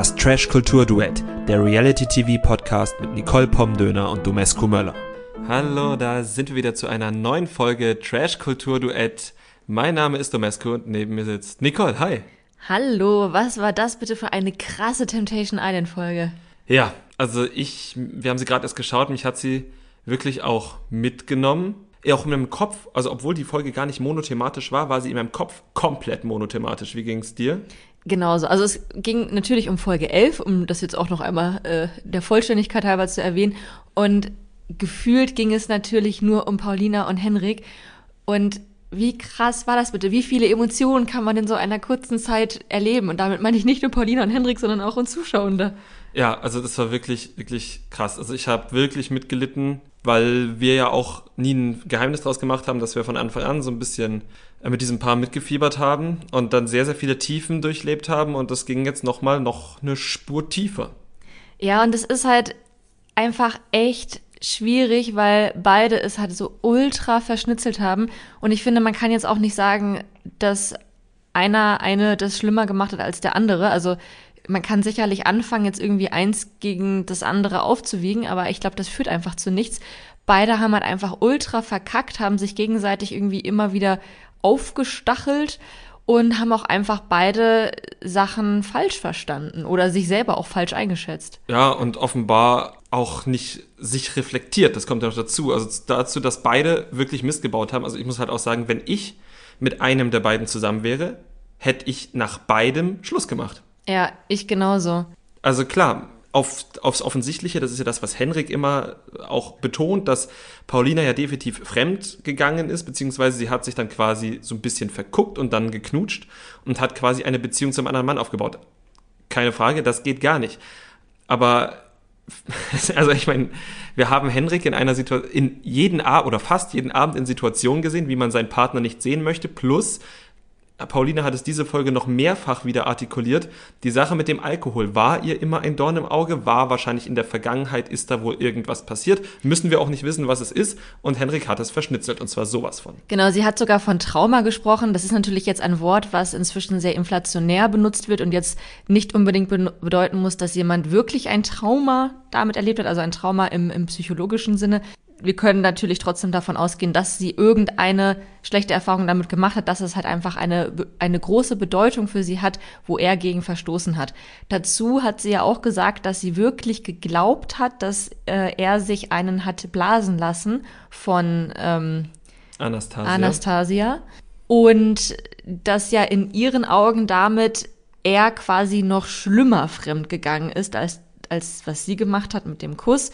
Das Trash Kultur Duett, der Reality TV Podcast mit Nicole Pomdöner und Domescu Möller. Hallo, da sind wir wieder zu einer neuen Folge Trash Kultur Duett. Mein Name ist Domescu und neben mir sitzt Nicole. Hi. Hallo, was war das bitte für eine krasse Temptation Island Folge? Ja, also ich, wir haben sie gerade erst geschaut, mich hat sie wirklich auch mitgenommen. Auch in meinem Kopf, also obwohl die Folge gar nicht monothematisch war, war sie in meinem Kopf komplett monothematisch. Wie ging es dir? Genauso. Also es ging natürlich um Folge 11, um das jetzt auch noch einmal äh, der Vollständigkeit halber zu erwähnen. Und gefühlt ging es natürlich nur um Paulina und Henrik. Und wie krass war das bitte? Wie viele Emotionen kann man in so einer kurzen Zeit erleben? Und damit meine ich nicht nur Paulina und Henrik, sondern auch uns Zuschauende. Ja, also das war wirklich, wirklich krass. Also ich habe wirklich mitgelitten, weil wir ja auch nie ein Geheimnis daraus gemacht haben, dass wir von Anfang an so ein bisschen mit diesem Paar mitgefiebert haben und dann sehr, sehr viele Tiefen durchlebt haben und das ging jetzt nochmal noch eine Spur tiefer. Ja, und es ist halt einfach echt schwierig, weil beide es halt so ultra verschnitzelt haben. Und ich finde, man kann jetzt auch nicht sagen, dass einer eine das schlimmer gemacht hat als der andere. Also man kann sicherlich anfangen, jetzt irgendwie eins gegen das andere aufzuwiegen, aber ich glaube, das führt einfach zu nichts. Beide haben halt einfach ultra verkackt, haben sich gegenseitig irgendwie immer wieder aufgestachelt und haben auch einfach beide Sachen falsch verstanden oder sich selber auch falsch eingeschätzt. Ja, und offenbar auch nicht sich reflektiert. Das kommt ja noch dazu. Also dazu, dass beide wirklich Mist gebaut haben. Also ich muss halt auch sagen, wenn ich mit einem der beiden zusammen wäre, hätte ich nach beidem Schluss gemacht. Ja, ich genauso. Also klar, auf, aufs Offensichtliche, das ist ja das, was Henrik immer auch betont, dass Paulina ja definitiv fremd gegangen ist, beziehungsweise sie hat sich dann quasi so ein bisschen verguckt und dann geknutscht und hat quasi eine Beziehung zum anderen Mann aufgebaut. Keine Frage, das geht gar nicht. Aber also ich meine, wir haben Henrik in einer Situation, in jeden Abend oder fast jeden Abend in Situationen gesehen, wie man seinen Partner nicht sehen möchte, plus Paulina hat es diese Folge noch mehrfach wieder artikuliert. Die Sache mit dem Alkohol war ihr immer ein Dorn im Auge, war wahrscheinlich in der Vergangenheit, ist da wohl irgendwas passiert. Müssen wir auch nicht wissen, was es ist. Und Henrik hat es verschnitzelt und zwar sowas von. Genau, sie hat sogar von Trauma gesprochen. Das ist natürlich jetzt ein Wort, was inzwischen sehr inflationär benutzt wird und jetzt nicht unbedingt bedeuten muss, dass jemand wirklich ein Trauma damit erlebt hat, also ein Trauma im, im psychologischen Sinne wir können natürlich trotzdem davon ausgehen, dass sie irgendeine schlechte Erfahrung damit gemacht hat, dass es halt einfach eine, eine große Bedeutung für sie hat, wo er gegen verstoßen hat. Dazu hat sie ja auch gesagt, dass sie wirklich geglaubt hat, dass äh, er sich einen hat blasen lassen von ähm, Anastasia. Anastasia. Und dass ja in ihren Augen damit er quasi noch schlimmer fremdgegangen ist, als, als was sie gemacht hat mit dem Kuss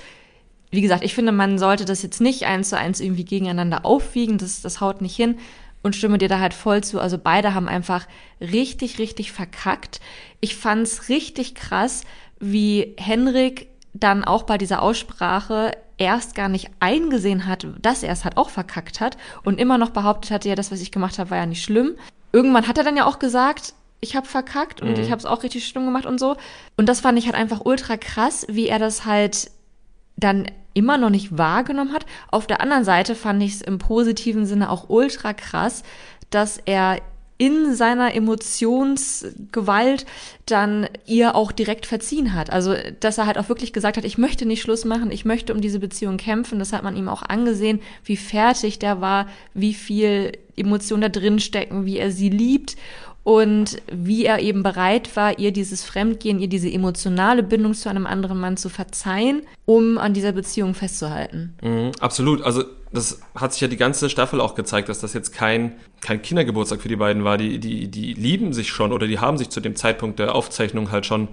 wie gesagt, ich finde, man sollte das jetzt nicht eins zu eins irgendwie gegeneinander aufwiegen, das, das haut nicht hin und stimme dir da halt voll zu. Also beide haben einfach richtig, richtig verkackt. Ich fand's richtig krass, wie Henrik dann auch bei dieser Aussprache erst gar nicht eingesehen hat, dass er es halt auch verkackt hat und immer noch behauptet hatte, ja, das, was ich gemacht habe, war ja nicht schlimm. Irgendwann hat er dann ja auch gesagt, ich habe verkackt und mhm. ich habe es auch richtig schlimm gemacht und so. Und das fand ich halt einfach ultra krass, wie er das halt dann immer noch nicht wahrgenommen hat. Auf der anderen Seite fand ich es im positiven Sinne auch ultra krass, dass er in seiner Emotionsgewalt dann ihr auch direkt verziehen hat. Also, dass er halt auch wirklich gesagt hat, ich möchte nicht Schluss machen, ich möchte um diese Beziehung kämpfen. Das hat man ihm auch angesehen, wie fertig der war, wie viel Emotionen da drin stecken, wie er sie liebt und wie er eben bereit war, ihr dieses Fremdgehen, ihr diese emotionale Bindung zu einem anderen Mann zu verzeihen, um an dieser Beziehung festzuhalten. Mhm, absolut. Also das hat sich ja die ganze Staffel auch gezeigt, dass das jetzt kein, kein Kindergeburtstag für die beiden war. Die, die, die lieben sich schon oder die haben sich zu dem Zeitpunkt der Aufzeichnung halt schon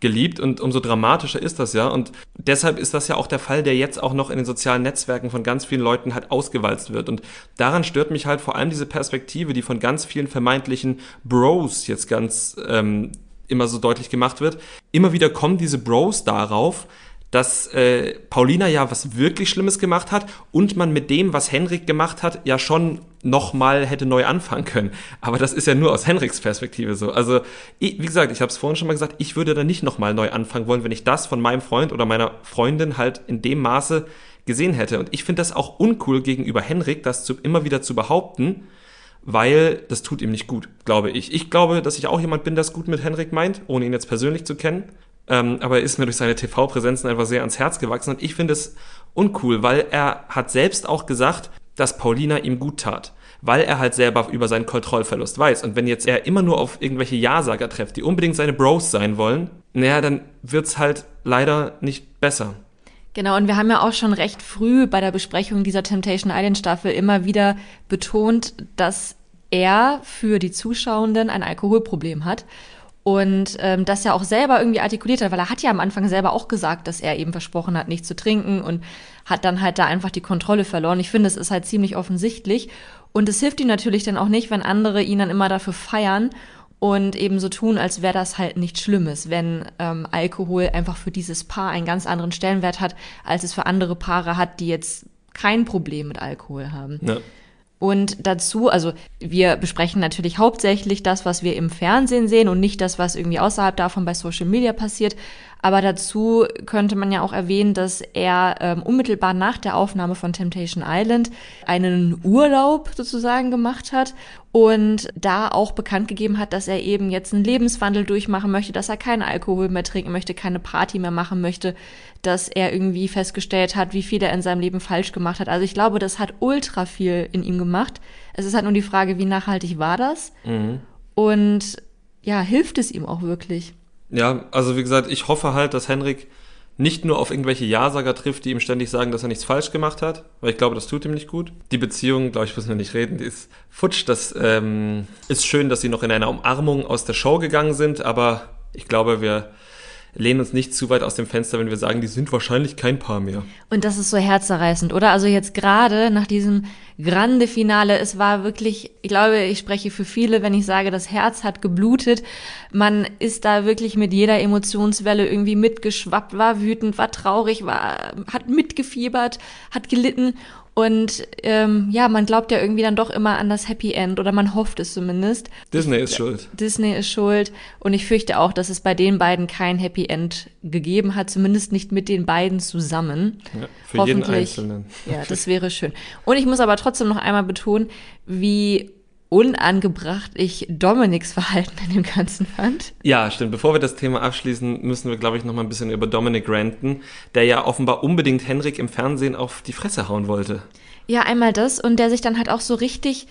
geliebt und umso dramatischer ist das ja. Und deshalb ist das ja auch der Fall, der jetzt auch noch in den sozialen Netzwerken von ganz vielen Leuten halt ausgewalzt wird. Und daran stört mich halt vor allem diese Perspektive, die von ganz vielen vermeintlichen Bros jetzt ganz ähm, immer so deutlich gemacht wird. Immer wieder kommen diese Bros darauf, dass äh, Paulina ja was wirklich Schlimmes gemacht hat und man mit dem, was Henrik gemacht hat, ja schon nochmal hätte neu anfangen können. Aber das ist ja nur aus Henriks Perspektive so. Also, ich, wie gesagt, ich habe es vorhin schon mal gesagt, ich würde da nicht nochmal neu anfangen wollen, wenn ich das von meinem Freund oder meiner Freundin halt in dem Maße gesehen hätte. Und ich finde das auch uncool gegenüber Henrik, das zu, immer wieder zu behaupten, weil das tut ihm nicht gut, glaube ich. Ich glaube, dass ich auch jemand bin, das gut mit Henrik meint, ohne ihn jetzt persönlich zu kennen. Ähm, aber er ist mir durch seine TV-Präsenzen einfach sehr ans Herz gewachsen und ich finde es uncool, weil er hat selbst auch gesagt, dass Paulina ihm gut tat weil er halt selber über seinen Kontrollverlust weiß. Und wenn jetzt er immer nur auf irgendwelche Ja-Sager trifft, die unbedingt seine Bros sein wollen, naja, dann wird's halt leider nicht besser. Genau, und wir haben ja auch schon recht früh bei der Besprechung dieser Temptation Island Staffel immer wieder betont, dass er für die Zuschauenden ein Alkoholproblem hat und ähm, das ja auch selber irgendwie artikuliert hat, weil er hat ja am Anfang selber auch gesagt, dass er eben versprochen hat, nicht zu trinken und hat dann halt da einfach die Kontrolle verloren. Ich finde, es ist halt ziemlich offensichtlich und es hilft ihm natürlich dann auch nicht, wenn andere ihn dann immer dafür feiern und eben so tun, als wäre das halt nichts Schlimmes, wenn ähm, Alkohol einfach für dieses Paar einen ganz anderen Stellenwert hat, als es für andere Paare hat, die jetzt kein Problem mit Alkohol haben. Ja. Und dazu, also wir besprechen natürlich hauptsächlich das, was wir im Fernsehen sehen und nicht das, was irgendwie außerhalb davon bei Social Media passiert. Aber dazu könnte man ja auch erwähnen, dass er ähm, unmittelbar nach der Aufnahme von Temptation Island einen Urlaub sozusagen gemacht hat und da auch bekannt gegeben hat, dass er eben jetzt einen Lebenswandel durchmachen möchte, dass er keinen Alkohol mehr trinken möchte, keine Party mehr machen möchte, dass er irgendwie festgestellt hat, wie viel er in seinem Leben falsch gemacht hat. Also ich glaube, das hat ultra viel in ihm gemacht. Es ist halt nur die Frage, wie nachhaltig war das? Mhm. Und ja, hilft es ihm auch wirklich? Ja, also wie gesagt, ich hoffe halt, dass Henrik nicht nur auf irgendwelche Ja-Sager trifft, die ihm ständig sagen, dass er nichts falsch gemacht hat, weil ich glaube, das tut ihm nicht gut. Die Beziehung, glaube ich, müssen wir nicht reden, die ist futsch. Das ähm, ist schön, dass sie noch in einer Umarmung aus der Show gegangen sind, aber ich glaube, wir lehnen uns nicht zu weit aus dem Fenster, wenn wir sagen, die sind wahrscheinlich kein Paar mehr. Und das ist so herzerreißend, oder? Also jetzt gerade nach diesem grande Finale, es war wirklich, ich glaube, ich spreche für viele, wenn ich sage, das Herz hat geblutet. Man ist da wirklich mit jeder Emotionswelle irgendwie mitgeschwappt, war wütend, war traurig, war, hat mitgefiebert, hat gelitten. Und ähm, ja, man glaubt ja irgendwie dann doch immer an das Happy End oder man hofft es zumindest. Disney ist schuld. Disney ist schuld. Und ich fürchte auch, dass es bei den beiden kein Happy End gegeben hat, zumindest nicht mit den beiden zusammen. Ja, für jeden Einzelnen. Ja, das wäre schön. Und ich muss aber trotzdem noch einmal betonen, wie unangebracht ich Dominiks Verhalten in dem Ganzen fand. Ja, stimmt. Bevor wir das Thema abschließen, müssen wir, glaube ich, noch mal ein bisschen über Dominik ranten, der ja offenbar unbedingt Henrik im Fernsehen auf die Fresse hauen wollte. Ja, einmal das und der sich dann halt auch so richtig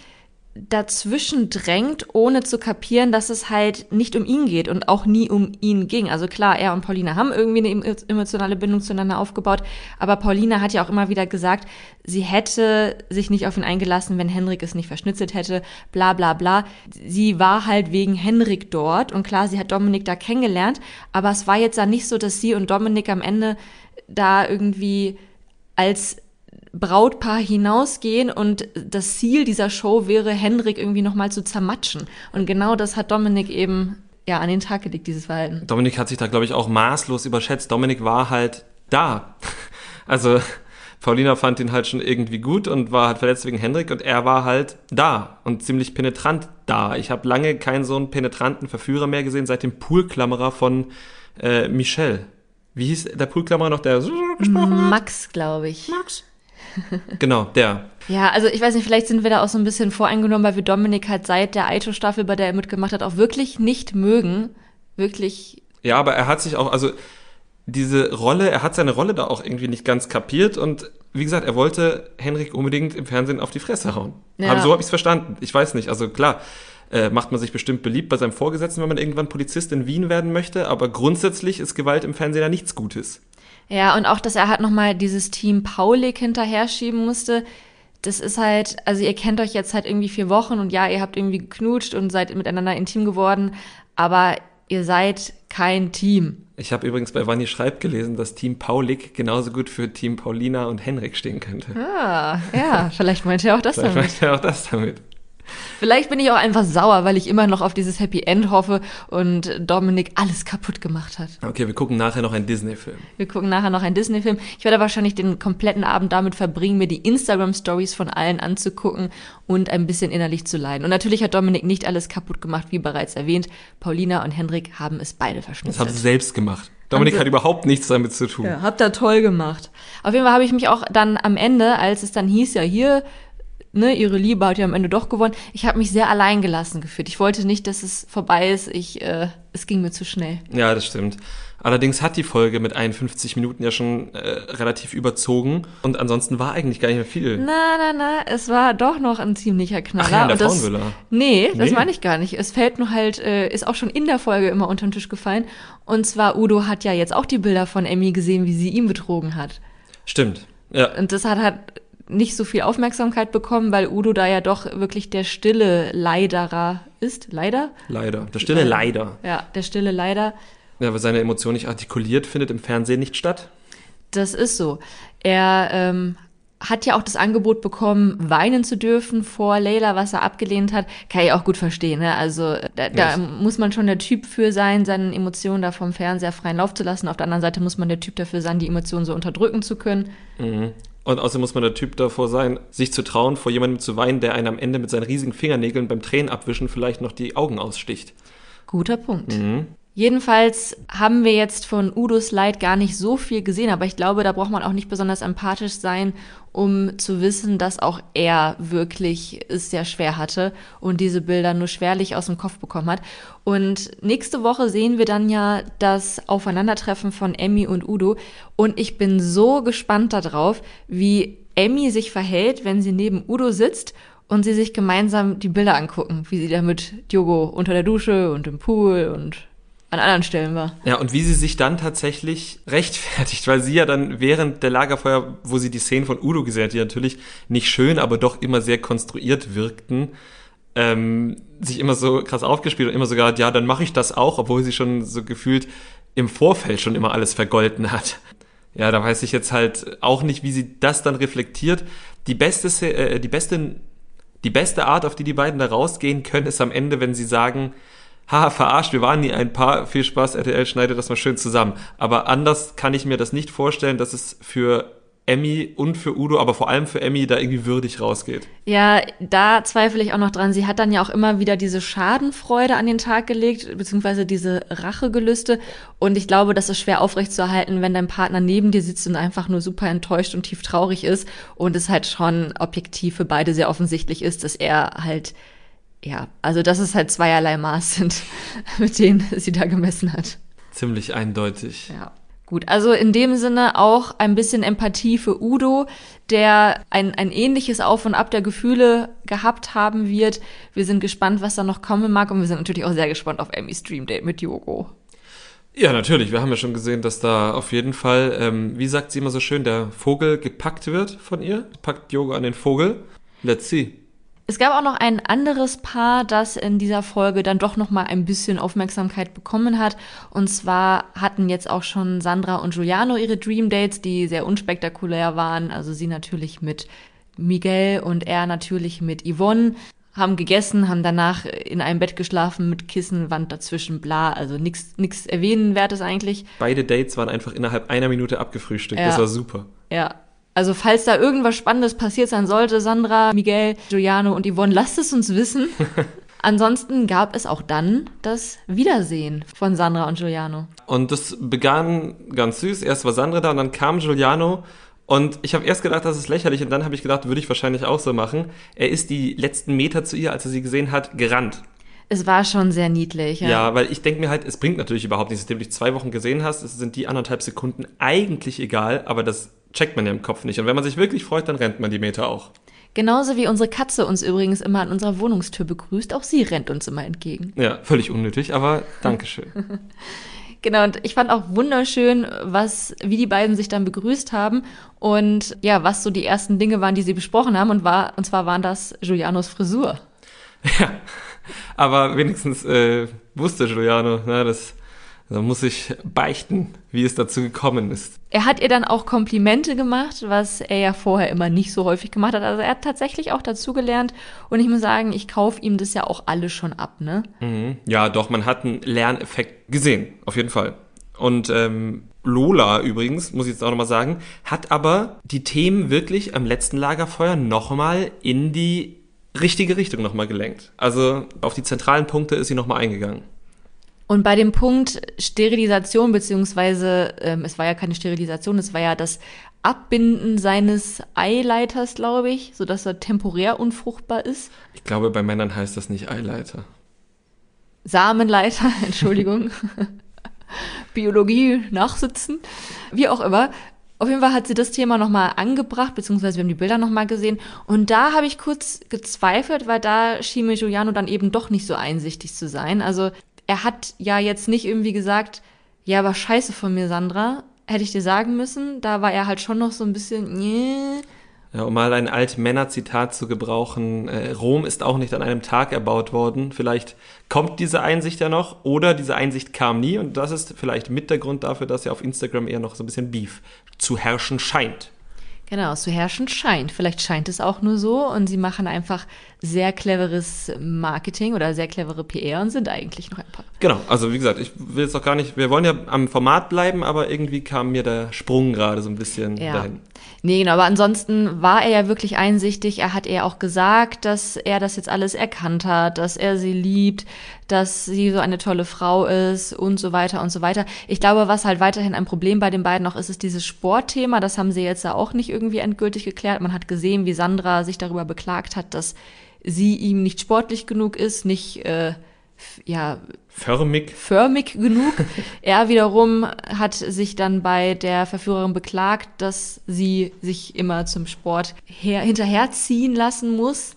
dazwischen drängt, ohne zu kapieren, dass es halt nicht um ihn geht und auch nie um ihn ging. Also klar, er und Paulina haben irgendwie eine emotionale Bindung zueinander aufgebaut, aber Paulina hat ja auch immer wieder gesagt, sie hätte sich nicht auf ihn eingelassen, wenn Henrik es nicht verschnitzelt hätte, bla bla bla. Sie war halt wegen Henrik dort und klar, sie hat Dominik da kennengelernt, aber es war jetzt da nicht so, dass sie und Dominik am Ende da irgendwie als Brautpaar hinausgehen und das Ziel dieser Show wäre, Henrik irgendwie nochmal zu zermatschen. Und genau das hat Dominik eben ja an den Tag gelegt, dieses Verhalten. Dominik hat sich da, glaube ich, auch maßlos überschätzt. Dominik war halt da. Also Paulina fand ihn halt schon irgendwie gut und war halt verletzt wegen Henrik und er war halt da und ziemlich penetrant da. Ich habe lange keinen so einen penetranten Verführer mehr gesehen seit dem Poolklammerer von äh, Michelle. Wie hieß der Poolklammerer noch, der Max, glaube ich. Max genau, der. Ja, also ich weiß nicht, vielleicht sind wir da auch so ein bisschen voreingenommen, weil wir Dominik halt seit der Aito-Staffel, bei der er mitgemacht hat, auch wirklich nicht mögen. Wirklich. Ja, aber er hat sich auch, also diese Rolle, er hat seine Rolle da auch irgendwie nicht ganz kapiert und wie gesagt, er wollte Henrik unbedingt im Fernsehen auf die Fresse hauen. Ja. Aber so habe ich es verstanden. Ich weiß nicht, also klar, äh, macht man sich bestimmt beliebt bei seinem Vorgesetzten, wenn man irgendwann Polizist in Wien werden möchte, aber grundsätzlich ist Gewalt im Fernsehen ja nichts Gutes. Ja, und auch, dass er halt nochmal dieses Team Paulik hinterher schieben musste. Das ist halt, also ihr kennt euch jetzt halt irgendwie vier Wochen und ja, ihr habt irgendwie geknutscht und seid miteinander intim geworden, aber ihr seid kein Team. Ich habe übrigens bei Wanni Schreib gelesen, dass Team Paulik genauso gut für Team Paulina und Henrik stehen könnte. Ah, ja, vielleicht meint er auch das damit. Vielleicht meint er auch das damit. Vielleicht bin ich auch einfach sauer, weil ich immer noch auf dieses Happy End hoffe und Dominik alles kaputt gemacht hat. Okay, wir gucken nachher noch einen Disney-Film. Wir gucken nachher noch einen Disney-Film. Ich werde wahrscheinlich den kompletten Abend damit verbringen, mir die Instagram-Stories von allen anzugucken und ein bisschen innerlich zu leiden. Und natürlich hat Dominik nicht alles kaputt gemacht, wie bereits erwähnt. Paulina und Hendrik haben es beide verschnitten. Das haben sie selbst gemacht. Dominik hat überhaupt nichts damit zu tun. Ja, habt ihr toll gemacht. Auf jeden Fall habe ich mich auch dann am Ende, als es dann hieß, ja hier, ne, ihre Liebe hat ja am Ende doch gewonnen. Ich habe mich sehr alleingelassen gefühlt. Ich wollte nicht, dass es vorbei ist. Ich, äh, es ging mir zu schnell. Ja, das stimmt. Allerdings hat die Folge mit 51 Minuten ja schon äh, relativ überzogen und ansonsten war eigentlich gar nicht mehr viel. Na, na, na, es war doch noch ein ziemlicher Knaller. Ach ja, in der das, nee, das Nee. meine ich gar nicht. Es fällt nur halt, äh, ist auch schon in der Folge immer unter den Tisch gefallen. Und zwar, Udo hat ja jetzt auch die Bilder von Emmy gesehen, wie sie ihn betrogen hat. Stimmt. Ja. Und das hat halt nicht so viel Aufmerksamkeit bekommen, weil Udo da ja doch wirklich der stille Leiderer ist. Leider? Leider. Der stille Leider. Ja, der stille Leider. Ja, weil seine Emotion nicht artikuliert, findet im Fernsehen nicht statt. Das ist so. Er ähm, hat ja auch das Angebot bekommen, weinen zu dürfen vor Leila, was er abgelehnt hat. Kann ich auch gut verstehen. Ne? Also da, da Ja. muss man schon der Typ für sein, seinen Emotionen da vom Fernseher freien Lauf zu lassen. Auf der anderen Seite muss man der Typ dafür sein, die Emotionen so unterdrücken zu können. Und außerdem muss man der Typ davor sein, sich zu trauen, vor jemandem zu weinen, der einen am Ende mit seinen riesigen Fingernägeln beim Tränenabwischen vielleicht noch die Augen aussticht. Guter Punkt. Jedenfalls haben wir jetzt von Udos Leid gar nicht so viel gesehen, aber ich glaube, da braucht man auch nicht besonders empathisch sein, um zu wissen, dass auch er wirklich es sehr schwer hatte und diese Bilder nur schwerlich aus dem Kopf bekommen hat. Und nächste Woche sehen wir dann ja das Aufeinandertreffen von Emmy und Udo und ich bin so gespannt darauf, wie Emmy sich verhält, wenn sie neben Udo sitzt und sie sich gemeinsam die Bilder angucken, wie sie da mit Diogo unter der Dusche und im Pool und an anderen Stellen war. Ja, und wie sie sich dann tatsächlich rechtfertigt, weil sie ja dann während der Lagerfeuer, wo sie die Szenen von Udo gesehen hat, die natürlich nicht schön, aber doch immer sehr konstruiert wirkten, ähm, sich immer so krass aufgespielt und immer sogar, ja, dann mache ich das auch, obwohl sie schon so gefühlt im Vorfeld schon immer alles vergolten hat. Ja, da weiß ich jetzt halt auch nicht, wie sie das dann reflektiert. Die beste, äh, die beste, die beste Art, auf die die beiden da rausgehen können, ist am Ende, wenn sie sagen, haha, verarscht, wir waren nie ein Paar, viel Spaß, RTL schneidet das mal schön zusammen. Aber anders kann ich mir das nicht vorstellen, dass es für Emmy und für Udo, aber vor allem für Emmy da irgendwie würdig rausgeht. Ja, da zweifle ich auch noch dran. Sie hat dann ja auch immer wieder diese Schadenfreude an den Tag gelegt, beziehungsweise diese Rachegelüste. Und ich glaube, das ist schwer aufrechtzuerhalten, wenn dein Partner neben dir sitzt und einfach nur super enttäuscht und tief traurig ist. Und es halt schon objektiv für beide sehr offensichtlich ist, dass er halt, ja, also dass es halt zweierlei Maß sind, mit denen sie da gemessen hat. Ziemlich eindeutig. Ja. Gut, also in dem Sinne auch ein bisschen Empathie für Udo, der ein, ein ähnliches Auf und Ab der Gefühle gehabt haben wird. Wir sind gespannt, was da noch kommen mag und wir sind natürlich auch sehr gespannt auf Emmys Stream Date mit Yogo. Ja, natürlich. Wir haben ja schon gesehen, dass da auf jeden Fall, ähm, wie sagt sie immer so schön, der Vogel gepackt wird von ihr. Packt Yoga an den Vogel. Let's see. Es gab auch noch ein anderes Paar, das in dieser Folge dann doch noch mal ein bisschen Aufmerksamkeit bekommen hat. Und zwar hatten jetzt auch schon Sandra und Giuliano ihre Dream Dates, die sehr unspektakulär waren. Also sie natürlich mit Miguel und er natürlich mit Yvonne. Haben gegessen, haben danach in einem Bett geschlafen mit Kissen, Wand dazwischen, bla. Also nichts nix erwähnenwertes eigentlich. Beide Dates waren einfach innerhalb einer Minute abgefrühstückt. Ja. Das war super. Ja. Also falls da irgendwas Spannendes passiert sein sollte, Sandra, Miguel, Giuliano und Yvonne, lasst es uns wissen. Ansonsten gab es auch dann das Wiedersehen von Sandra und Giuliano. Und das begann ganz süß. Erst war Sandra da und dann kam Giuliano. Und ich habe erst gedacht, das ist lächerlich. Und dann habe ich gedacht, würde ich wahrscheinlich auch so machen. Er ist die letzten Meter zu ihr, als er sie gesehen hat, gerannt. Es war schon sehr niedlich. Ja, Ja. weil ich denke mir halt, es bringt natürlich überhaupt nichts, nachdem du dich zwei Wochen gesehen hast, es sind die anderthalb Sekunden eigentlich egal, aber das checkt man ja im Kopf nicht. Und wenn man sich wirklich freut, dann rennt man die Meter auch. Genauso wie unsere Katze uns übrigens immer an unserer Wohnungstür begrüßt. Auch sie rennt uns immer entgegen. Ja, völlig unnötig, aber Dankeschön. Genau, und ich fand auch wunderschön, was, wie die beiden sich dann begrüßt haben und ja, was so die ersten Dinge waren, die sie besprochen haben. Und war, und zwar waren das Giulianos Frisur. ja, aber wenigstens äh, wusste Giuliano, na, das, da muss ich beichten, wie es dazu gekommen ist. Er hat ihr dann auch Komplimente gemacht, was er ja vorher immer nicht so häufig gemacht hat. Also er hat tatsächlich auch dazugelernt. Und ich muss sagen, ich kaufe ihm das ja auch alles schon ab, ne? Mhm. Ja, doch, man hat einen Lerneffekt gesehen, auf jeden Fall. Und ähm, Lola übrigens, muss ich jetzt auch nochmal sagen, hat aber die Themen wirklich am letzten Lagerfeuer nochmal in die richtige Richtung nochmal gelenkt. Also auf die zentralen Punkte ist sie nochmal eingegangen. Und bei dem Punkt Sterilisation, beziehungsweise ähm, es war ja keine Sterilisation, es war ja das Abbinden seines Eileiters, glaube ich, sodass er temporär unfruchtbar ist. Ich glaube, bei Männern heißt das nicht Eileiter. Samenleiter, Entschuldigung. Biologie nachsitzen, wie auch immer. Auf jeden Fall hat sie das Thema nochmal angebracht, beziehungsweise wir haben die Bilder nochmal gesehen. Und da habe ich kurz gezweifelt, weil da schien mir Giuliano dann eben doch nicht so einsichtig zu sein. Also er hat ja jetzt nicht irgendwie gesagt, ja, aber scheiße von mir, Sandra, hätte ich dir sagen müssen. Da war er halt schon noch so ein bisschen, nee. Ja, um mal ein Altmänner-Zitat zu gebrauchen, äh, Rom ist auch nicht an einem Tag erbaut worden. Vielleicht kommt diese Einsicht ja noch oder diese Einsicht kam nie und das ist vielleicht mit der Grund dafür, dass ja auf Instagram eher noch so ein bisschen Beef zu herrschen scheint. Genau, zu herrschen scheint. Vielleicht scheint es auch nur so und sie machen einfach sehr cleveres Marketing oder sehr clevere PR und sind eigentlich noch ein paar. Genau, also wie gesagt, ich will jetzt auch gar nicht, wir wollen ja am Format bleiben, aber irgendwie kam mir der Sprung gerade so ein bisschen ja. dahin. Nee, genau, aber ansonsten war er ja wirklich einsichtig. Er hat ihr auch gesagt, dass er das jetzt alles erkannt hat, dass er sie liebt, dass sie so eine tolle Frau ist und so weiter und so weiter. Ich glaube, was halt weiterhin ein Problem bei den beiden noch ist, ist dieses Sportthema. Das haben sie jetzt ja auch nicht irgendwie endgültig geklärt. Man hat gesehen, wie Sandra sich darüber beklagt hat, dass sie ihm nicht sportlich genug ist, nicht äh, ja förmig förmig genug. er wiederum hat sich dann bei der Verführerin beklagt, dass sie sich immer zum Sport her hinterherziehen lassen muss.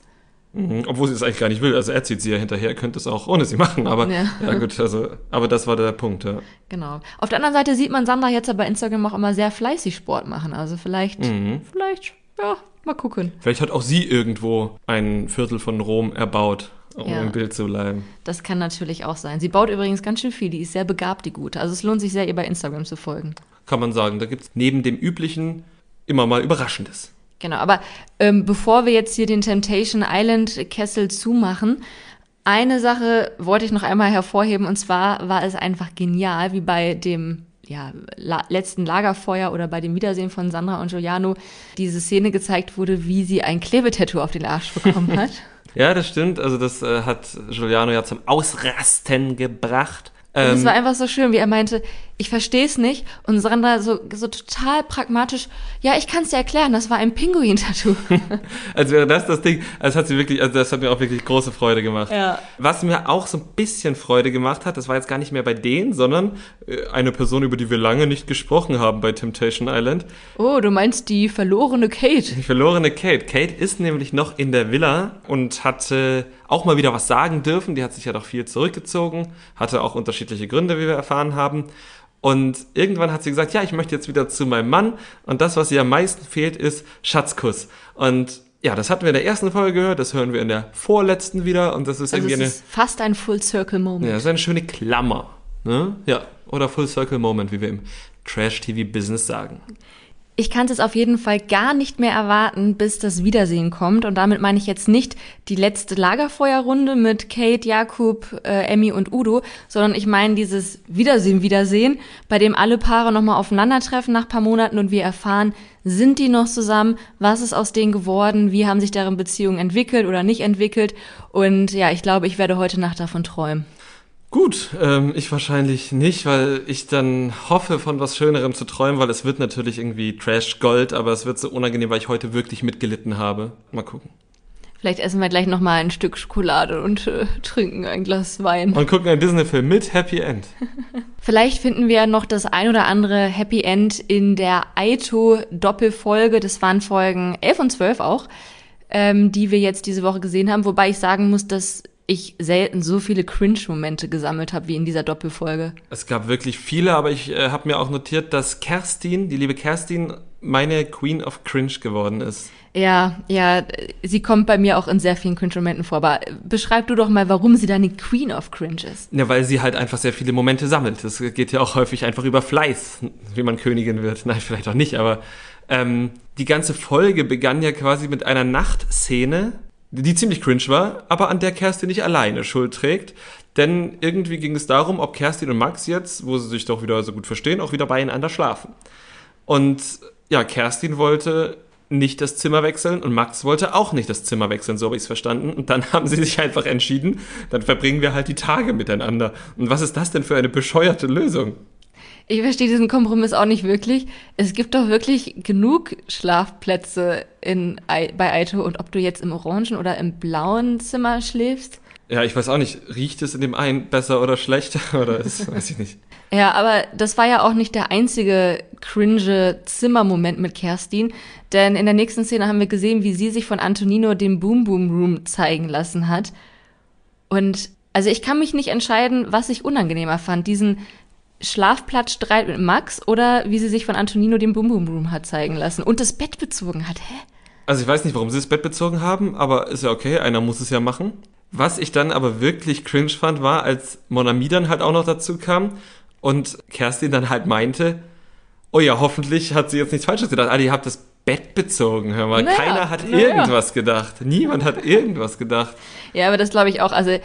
Mhm, obwohl sie es eigentlich gar nicht will. Also er zieht sie ja hinterher, könnte es auch ohne sie machen, aber ja. ja. gut, also, aber das war der Punkt, ja. Genau. Auf der anderen Seite sieht man Sandra jetzt aber bei Instagram auch immer sehr fleißig Sport machen. Also vielleicht, mhm. vielleicht, ja, Mal gucken. Vielleicht hat auch sie irgendwo ein Viertel von Rom erbaut, um ja. im Bild zu bleiben. Das kann natürlich auch sein. Sie baut übrigens ganz schön viel. Die ist sehr begabt, die Gute. Also es lohnt sich sehr, ihr bei Instagram zu folgen. Kann man sagen. Da gibt es neben dem Üblichen immer mal Überraschendes. Genau, aber ähm, bevor wir jetzt hier den Temptation Island Kessel zumachen, eine Sache wollte ich noch einmal hervorheben und zwar war es einfach genial, wie bei dem ja, la letzten Lagerfeuer oder bei dem Wiedersehen von Sandra und Giuliano diese Szene gezeigt wurde, wie sie ein Klebetattoo auf den Arsch bekommen hat. Ja, das stimmt. Also das äh, hat Giuliano ja zum Ausrasten gebracht. Und es ähm, war einfach so schön, wie er meinte, ich verstehe es nicht. Und Sandra so, so total pragmatisch, ja, ich kann es dir erklären, das war ein Pinguin-Tattoo. als wäre das das Ding, also hat sie wirklich, also das hat mir auch wirklich große Freude gemacht. Ja. Was mir auch so ein bisschen Freude gemacht hat, das war jetzt gar nicht mehr bei denen, sondern äh, eine Person, über die wir lange nicht gesprochen haben bei Temptation Island. Oh, du meinst die verlorene Kate. Die verlorene Kate. Kate ist nämlich noch in der Villa und hatte auch mal wieder was sagen dürfen. Die hat sich ja doch viel zurückgezogen, hatte auch unterschiedliche Gründe, wie wir erfahren haben. Und irgendwann hat sie gesagt, ja, ich möchte jetzt wieder zu meinem Mann. Und das, was ihr am meisten fehlt, ist Schatzkuss. Und ja, das hatten wir in der ersten Folge gehört, das hören wir in der vorletzten wieder. Und das ist also irgendwie es ist fast ein Full-Circle-Moment. Ja, das ist eine schöne Klammer. Ne? Ja, oder Full-Circle-Moment, wie wir im Trash-TV-Business sagen ich kann es auf jeden Fall gar nicht mehr erwarten, bis das Wiedersehen kommt. Und damit meine ich jetzt nicht die letzte Lagerfeuerrunde mit Kate, Jakub, äh, Emmy und Udo, sondern ich meine dieses Wiedersehen, Wiedersehen, bei dem alle Paare nochmal aufeinandertreffen nach paar Monaten und wir erfahren, sind die noch zusammen? Was ist aus denen geworden? Wie haben sich deren Beziehungen entwickelt oder nicht entwickelt? Und ja, ich glaube, ich werde heute Nacht davon träumen. Gut, ähm, ich wahrscheinlich nicht, weil ich dann hoffe, von was Schönerem zu träumen, weil es wird natürlich irgendwie Trash Gold, aber es wird so unangenehm, weil ich heute wirklich mitgelitten habe. Mal gucken. Vielleicht essen wir gleich noch mal ein Stück Schokolade und äh, trinken ein Glas Wein. Und gucken einen Disney-Film mit Happy End. Vielleicht finden wir noch das ein oder andere Happy End in der Aito-Doppelfolge. Das waren Folgen 11 und 12 auch, ähm, die wir jetzt diese Woche gesehen haben. Wobei ich sagen muss, dass ich selten so viele Cringe-Momente gesammelt habe wie in dieser Doppelfolge. Es gab wirklich viele, aber ich äh, habe mir auch notiert, dass Kerstin, die liebe Kerstin, meine Queen of Cringe geworden ist. Ja, ja, sie kommt bei mir auch in sehr vielen Cringe-Momenten vor. Aber beschreib du doch mal, warum sie deine Queen of Cringe ist. Ja, weil sie halt einfach sehr viele Momente sammelt. Das geht ja auch häufig einfach über Fleiß, wie man Königin wird. Nein, vielleicht auch nicht, aber ähm, die ganze Folge begann ja quasi mit einer Nachtszene, die ziemlich cringe war, aber an der Kerstin nicht alleine Schuld trägt. Denn irgendwie ging es darum, ob Kerstin und Max jetzt, wo sie sich doch wieder so gut verstehen, auch wieder beieinander schlafen. Und ja, Kerstin wollte nicht das Zimmer wechseln und Max wollte auch nicht das Zimmer wechseln, so habe ich es verstanden. Und dann haben sie sich einfach entschieden, dann verbringen wir halt die Tage miteinander. Und was ist das denn für eine bescheuerte Lösung? Ich verstehe diesen Kompromiss auch nicht wirklich. Es gibt doch wirklich genug Schlafplätze in, bei Aito und ob du jetzt im orangen oder im blauen Zimmer schläfst. Ja, ich weiß auch nicht, riecht es in dem einen besser oder schlechter oder das weiß ich nicht. Ja, aber das war ja auch nicht der einzige cringe Zimmermoment mit Kerstin, denn in der nächsten Szene haben wir gesehen, wie sie sich von Antonino den Boom Boom Room zeigen lassen hat. Und also ich kann mich nicht entscheiden, was ich unangenehmer fand, diesen Schlafplatzstreit mit Max oder wie sie sich von Antonino den Boom Boom Room hat zeigen lassen und das Bett bezogen hat. Hä? Also ich weiß nicht, warum sie das Bett bezogen haben, aber ist ja okay, einer muss es ja machen. Was ich dann aber wirklich cringe fand, war, als Monami dann halt auch noch dazu kam und Kerstin dann halt meinte, oh ja, hoffentlich hat sie jetzt nichts Falsches gedacht. Alter, ihr habt das Bett bezogen, hör mal. Naja, Keiner hat naja. irgendwas gedacht. Niemand hat irgendwas gedacht. Ja, aber das glaube ich auch. Also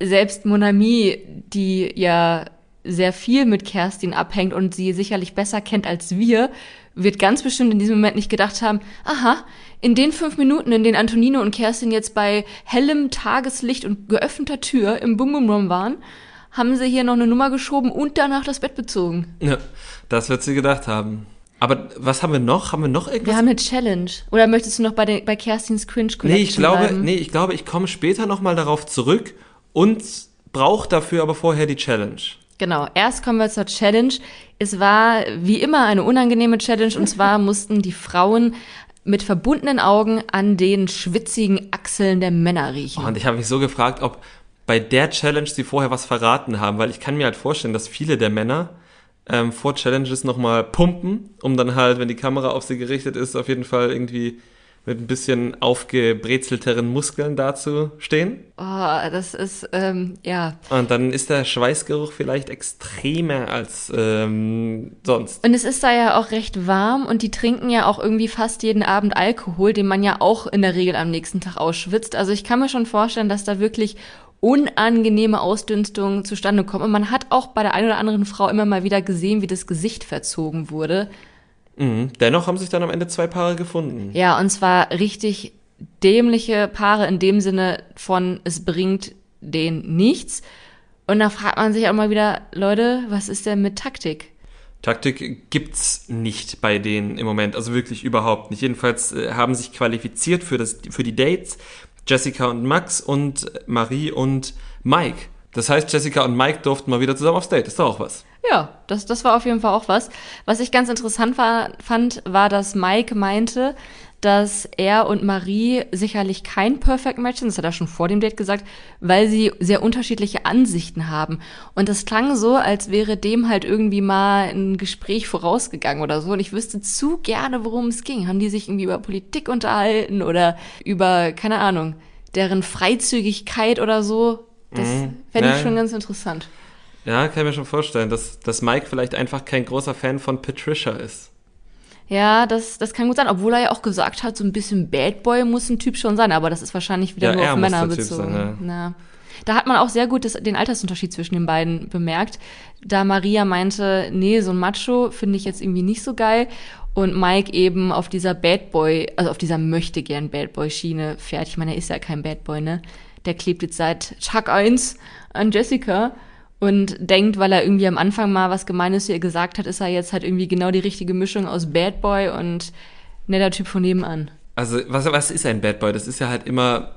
selbst Monami, die ja sehr viel mit Kerstin abhängt und sie sicherlich besser kennt als wir, wird ganz bestimmt in diesem Moment nicht gedacht haben, aha, in den fünf Minuten, in denen Antonino und Kerstin jetzt bei hellem Tageslicht und geöffneter Tür im Bum Bum Room waren, haben sie hier noch eine Nummer geschoben und danach das Bett bezogen. Ja, das wird sie gedacht haben. Aber was haben wir noch? Haben wir noch irgendwas? Wir haben eine Challenge. Oder möchtest du noch bei, den, bei Kerstins Cringe Collection Nee, ich glaube, bleiben? nee, ich glaube, ich komme später noch mal darauf zurück und brauche dafür aber vorher die Challenge. Genau, erst kommen wir zur Challenge. Es war wie immer eine unangenehme Challenge und zwar mussten die Frauen mit verbundenen Augen an den schwitzigen Achseln der Männer riechen. Oh, und ich habe mich so gefragt, ob bei der Challenge sie vorher was verraten haben, weil ich kann mir halt vorstellen, dass viele der Männer ähm, vor Challenges nochmal pumpen, um dann halt, wenn die Kamera auf sie gerichtet ist, auf jeden Fall irgendwie mit ein bisschen aufgebrezelteren Muskeln dazustehen. Oh, das ist, ähm, ja. Und dann ist der Schweißgeruch vielleicht extremer als ähm, sonst. Und es ist da ja auch recht warm und die trinken ja auch irgendwie fast jeden Abend Alkohol, den man ja auch in der Regel am nächsten Tag ausschwitzt. Also ich kann mir schon vorstellen, dass da wirklich unangenehme Ausdünstungen zustande kommen. Und man hat auch bei der einen oder anderen Frau immer mal wieder gesehen, wie das Gesicht verzogen wurde. Mhm. Dennoch haben sich dann am Ende zwei Paare gefunden. Ja, und zwar richtig dämliche Paare in dem Sinne von, es bringt denen nichts. Und da fragt man sich auch mal wieder, Leute, was ist denn mit Taktik? Taktik gibt's nicht bei denen im Moment, also wirklich überhaupt nicht. Jedenfalls äh, haben sich qualifiziert für, das, für die Dates Jessica und Max und Marie und Mike. Das heißt, Jessica und Mike durften mal wieder zusammen aufs Date. Ist doch auch was. Ja, das, das war auf jeden Fall auch was. Was ich ganz interessant war, fand, war, dass Mike meinte, dass er und Marie sicherlich kein Perfect Match sind, das hat er schon vor dem Date gesagt, weil sie sehr unterschiedliche Ansichten haben. Und das klang so, als wäre dem halt irgendwie mal ein Gespräch vorausgegangen oder so. Und ich wüsste zu gerne, worum es ging. Haben die sich irgendwie über Politik unterhalten oder über, keine Ahnung, deren Freizügigkeit oder so? Das mhm. fände ich schon ganz interessant. Ja, kann ich mir schon vorstellen, dass, dass Mike vielleicht einfach kein großer Fan von Patricia ist. Ja, das, das kann gut sein, obwohl er ja auch gesagt hat, so ein bisschen Bad Boy muss ein Typ schon sein, aber das ist wahrscheinlich wieder ja, nur auf Männer bezogen. Sein, ja. ja. Da hat man auch sehr gut das, den Altersunterschied zwischen den beiden bemerkt. Da Maria meinte, nee, so ein Macho finde ich jetzt irgendwie nicht so geil. Und Mike eben auf dieser Bad Boy, also auf dieser möchte gern Bad Boy Schiene fährt. Ich meine, er ist ja kein Bad Boy, ne? Der klebt jetzt seit Tag 1 an Jessica und denkt, weil er irgendwie am Anfang mal was Gemeines zu ihr gesagt hat, ist er jetzt halt irgendwie genau die richtige Mischung aus Bad Boy und netter Typ von nebenan. Also, was, was ist ein Bad Boy? Das ist ja halt immer.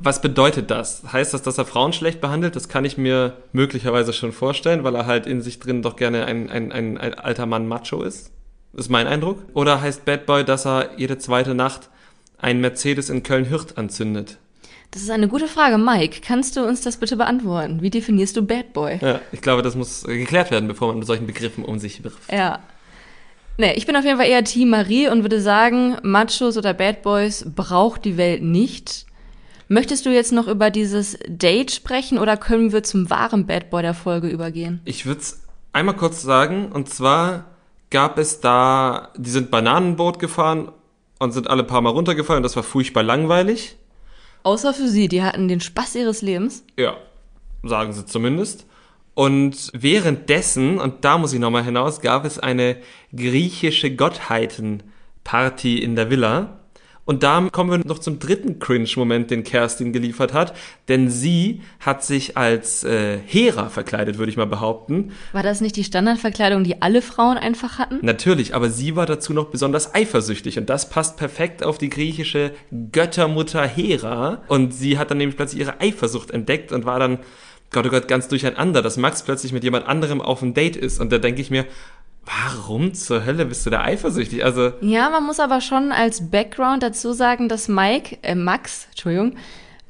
Was bedeutet das? Heißt das, dass er Frauen schlecht behandelt? Das kann ich mir möglicherweise schon vorstellen, weil er halt in sich drin doch gerne ein, ein, ein, ein alter Mann Macho ist. Das ist mein Eindruck. Oder heißt Bad Boy, dass er jede zweite Nacht einen Mercedes in Köln-Hürth anzündet? Das ist eine gute Frage. Mike, kannst du uns das bitte beantworten? Wie definierst du Bad Boy? Ja, ich glaube, das muss geklärt werden, bevor man mit solchen Begriffen um sich wirft. Ja. Nee, ich bin auf jeden Fall eher Team Marie und würde sagen, Machos oder Bad Boys braucht die Welt nicht. Möchtest du jetzt noch über dieses Date sprechen oder können wir zum wahren Bad Boy der Folge übergehen? Ich würde es einmal kurz sagen, und zwar gab es da, die sind Bananenboot gefahren und sind alle paar Mal runtergefallen, das war furchtbar langweilig. Außer für sie, die hatten den Spaß ihres Lebens. Ja, sagen sie zumindest. Und währenddessen, und da muss ich nochmal hinaus, gab es eine griechische Gottheitenparty Party in der Villa. Und da kommen wir noch zum dritten Cringe-Moment, den Kerstin geliefert hat. Denn sie hat sich als äh, Hera verkleidet, würde ich mal behaupten. War das nicht die Standardverkleidung, die alle Frauen einfach hatten? Natürlich, aber sie war dazu noch besonders eifersüchtig. Und das passt perfekt auf die griechische Göttermutter Hera. Und sie hat dann nämlich plötzlich ihre Eifersucht entdeckt und war dann, Gott oh Gott, ganz durcheinander, dass Max plötzlich mit jemand anderem auf dem Date ist. Und da denke ich mir, Warum zur Hölle bist du da eifersüchtig? Also ja, man muss aber schon als Background dazu sagen, dass Mike, äh, Max, Entschuldigung,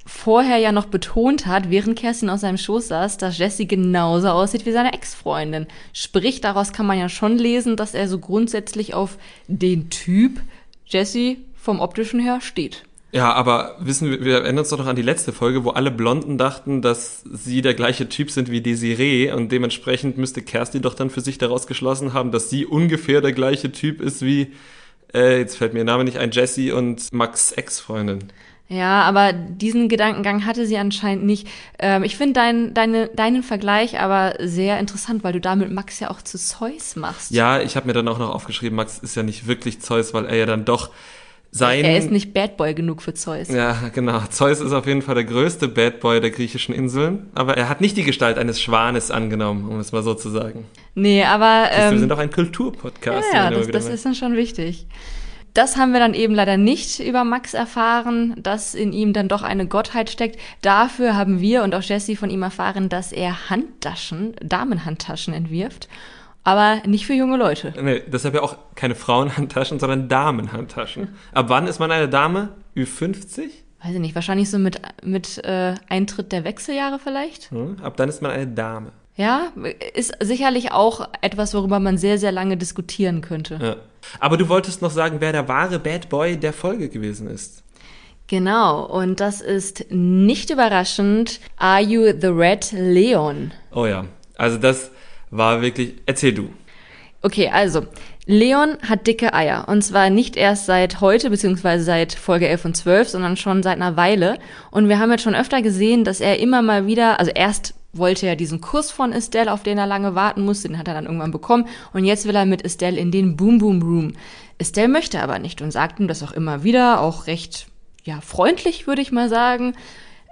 vorher ja noch betont hat, während Kerstin aus seinem Schoß saß, dass Jesse genauso aussieht wie seine Ex-Freundin. Sprich, daraus kann man ja schon lesen, dass er so grundsätzlich auf den Typ Jesse vom optischen her steht. Ja, aber wissen wir, wir erinnern uns doch noch an die letzte Folge, wo alle Blonden dachten, dass sie der gleiche Typ sind wie Desiree und dementsprechend müsste Kerstin doch dann für sich daraus geschlossen haben, dass sie ungefähr der gleiche Typ ist wie, äh, jetzt fällt mir ihr Name nicht ein, Jessie und Max Ex-Freundin. Ja, aber diesen Gedankengang hatte sie anscheinend nicht. Ähm, ich finde dein, deine, deinen Vergleich aber sehr interessant, weil du damit Max ja auch zu Zeus machst. Ja, ich habe mir dann auch noch aufgeschrieben, Max ist ja nicht wirklich Zeus, weil er ja dann doch sein. Er ist nicht Bad Boy genug für Zeus. Ja, genau. Zeus ist auf jeden Fall der größte Bad Boy der griechischen Inseln, aber er hat nicht die Gestalt eines Schwanes angenommen, um es mal so zu sagen. Nee, aber. Ähm, wir sind auch ein Kulturpodcast. Ja, ja das, das ist dann schon wichtig. Das haben wir dann eben leider nicht über Max erfahren, dass in ihm dann doch eine Gottheit steckt. Dafür haben wir und auch Jesse von ihm erfahren, dass er Handtaschen, Damenhandtaschen entwirft aber nicht für junge Leute. Nee, deshalb ja auch keine Frauenhandtaschen, sondern Damenhandtaschen. Ab wann ist man eine Dame? Ü50? Weiß ich nicht, wahrscheinlich so mit, mit äh, Eintritt der Wechseljahre vielleicht. Hm, ab dann ist man eine Dame. Ja, ist sicherlich auch etwas, worüber man sehr, sehr lange diskutieren könnte. Ja. Aber du wolltest noch sagen, wer der wahre Bad Boy der Folge gewesen ist. Genau, und das ist nicht überraschend Are You the Red Leon? Oh ja, also das war wirklich. Erzähl du. Okay, also Leon hat dicke Eier. Und zwar nicht erst seit heute, beziehungsweise seit Folge 11 und 12, sondern schon seit einer Weile. Und wir haben jetzt schon öfter gesehen, dass er immer mal wieder, also erst wollte er diesen Kuss von Estelle, auf den er lange warten musste, den hat er dann irgendwann bekommen. Und jetzt will er mit Estelle in den Boom Boom Room. Estelle möchte aber nicht und sagt ihm das auch immer wieder, auch recht, ja, freundlich, würde ich mal sagen.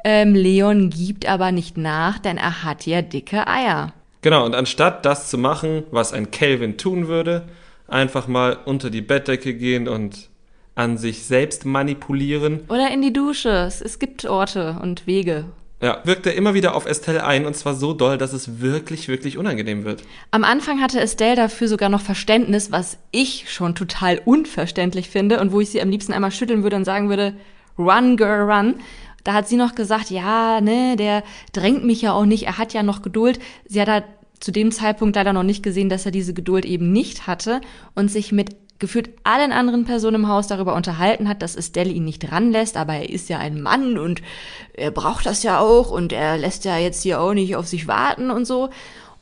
Ähm, Leon gibt aber nicht nach, denn er hat ja dicke Eier. Genau, und anstatt das zu machen, was ein Calvin tun würde, einfach mal unter die Bettdecke gehen und an sich selbst manipulieren. Oder in die Dusche. Es, es gibt Orte und Wege. Ja, wirkt er immer wieder auf Estelle ein und zwar so doll, dass es wirklich, wirklich unangenehm wird. Am Anfang hatte Estelle dafür sogar noch Verständnis, was ich schon total unverständlich finde und wo ich sie am liebsten einmal schütteln würde und sagen würde, run, girl, run. Da hat sie noch gesagt, ja, ne, der drängt mich ja auch nicht, er hat ja noch Geduld. Sie hat halt zu dem Zeitpunkt leider noch nicht gesehen, dass er diese Geduld eben nicht hatte und sich mit gefühlt allen anderen Personen im Haus darüber unterhalten hat, dass Estelle ihn nicht ranlässt, aber er ist ja ein Mann und er braucht das ja auch und er lässt ja jetzt hier auch nicht auf sich warten und so.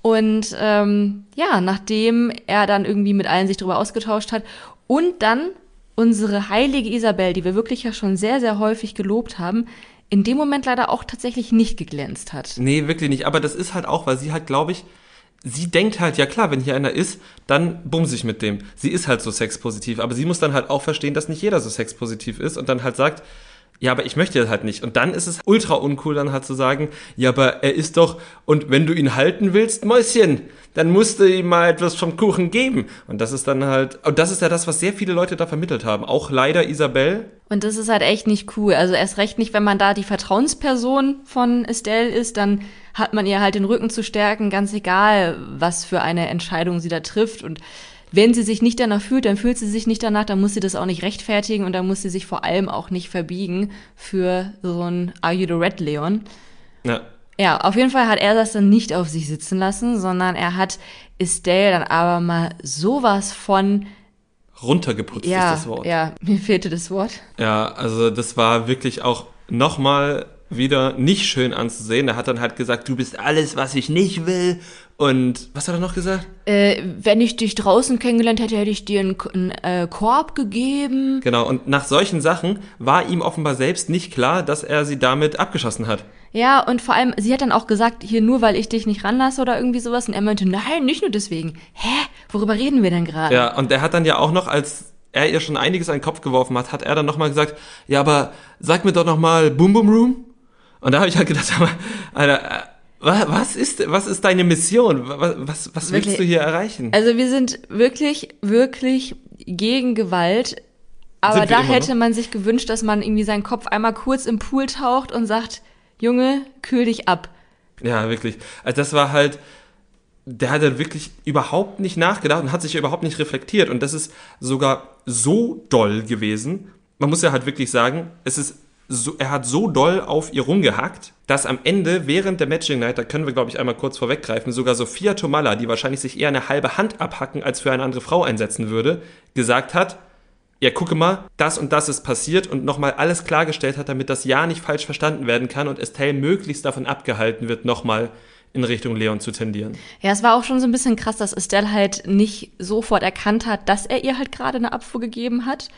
Und ähm, ja, nachdem er dann irgendwie mit allen sich darüber ausgetauscht hat und dann unsere heilige Isabel, die wir wirklich ja schon sehr, sehr häufig gelobt haben, in dem Moment leider auch tatsächlich nicht geglänzt hat. Nee, wirklich nicht. Aber das ist halt auch, weil sie halt, glaube ich, sie denkt halt, ja klar, wenn hier einer ist, dann bumse ich mit dem. Sie ist halt so sexpositiv, aber sie muss dann halt auch verstehen, dass nicht jeder so sexpositiv ist und dann halt sagt, ja, aber ich möchte halt nicht. Und dann ist es ultra uncool, dann halt zu sagen, ja, aber er ist doch, und wenn du ihn halten willst, Mäuschen, dann musst du ihm mal etwas vom Kuchen geben. Und das ist dann halt, und das ist ja das, was sehr viele Leute da vermittelt haben. Auch leider Isabel. Und das ist halt echt nicht cool. Also erst recht nicht, wenn man da die Vertrauensperson von Estelle ist, dann hat man ihr halt den Rücken zu stärken, ganz egal, was für eine Entscheidung sie da trifft. Und wenn sie sich nicht danach fühlt, dann fühlt sie sich nicht danach, dann muss sie das auch nicht rechtfertigen und dann muss sie sich vor allem auch nicht verbiegen für so ein Are You the Red Leon. Ja. Ja, auf jeden Fall hat er das dann nicht auf sich sitzen lassen, sondern er hat Estelle dann aber mal sowas von runtergeputzt ja, ist das Wort. Ja, mir fehlte das Wort. Ja, also das war wirklich auch nochmal wieder nicht schön anzusehen. Er hat dann halt gesagt, du bist alles, was ich nicht will. Und was hat er noch gesagt? Äh, wenn ich dich draußen kennengelernt hätte, hätte ich dir einen, einen äh, Korb gegeben. Genau, und nach solchen Sachen war ihm offenbar selbst nicht klar, dass er sie damit abgeschossen hat. Ja, und vor allem, sie hat dann auch gesagt, hier nur weil ich dich nicht ranlasse oder irgendwie sowas. Und er meinte, nein, nicht nur deswegen. Hä? Worüber reden wir denn gerade? Ja, und er hat dann ja auch noch als er ihr schon einiges an den Kopf geworfen hat, hat er dann nochmal gesagt, ja, aber sag mir doch nochmal Boom Boom Room. Und da habe ich halt gedacht, Alter, äh, was ist, was ist deine Mission? Was, was, was willst du hier erreichen? Also wir sind wirklich, wirklich gegen Gewalt. Aber da hätte noch? man sich gewünscht, dass man irgendwie seinen Kopf einmal kurz im Pool taucht und sagt, Junge, kühl dich ab. Ja, wirklich. Also das war halt, der hat dann wirklich überhaupt nicht nachgedacht und hat sich überhaupt nicht reflektiert. Und das ist sogar so doll gewesen. Man muss ja halt wirklich sagen, es ist so, er hat so doll auf ihr rumgehackt, dass am Ende während der Matching Night, da können wir glaube ich einmal kurz vorweggreifen, sogar Sophia Tomalla, die wahrscheinlich sich eher eine halbe Hand abhacken als für eine andere Frau einsetzen würde, gesagt hat, ja, gucke mal, das und das ist passiert und nochmal alles klargestellt hat, damit das Ja nicht falsch verstanden werden kann und Estelle möglichst davon abgehalten wird, nochmal in Richtung Leon zu tendieren. Ja, es war auch schon so ein bisschen krass, dass Estelle halt nicht sofort erkannt hat, dass er ihr halt gerade eine Abfuhr gegeben hat.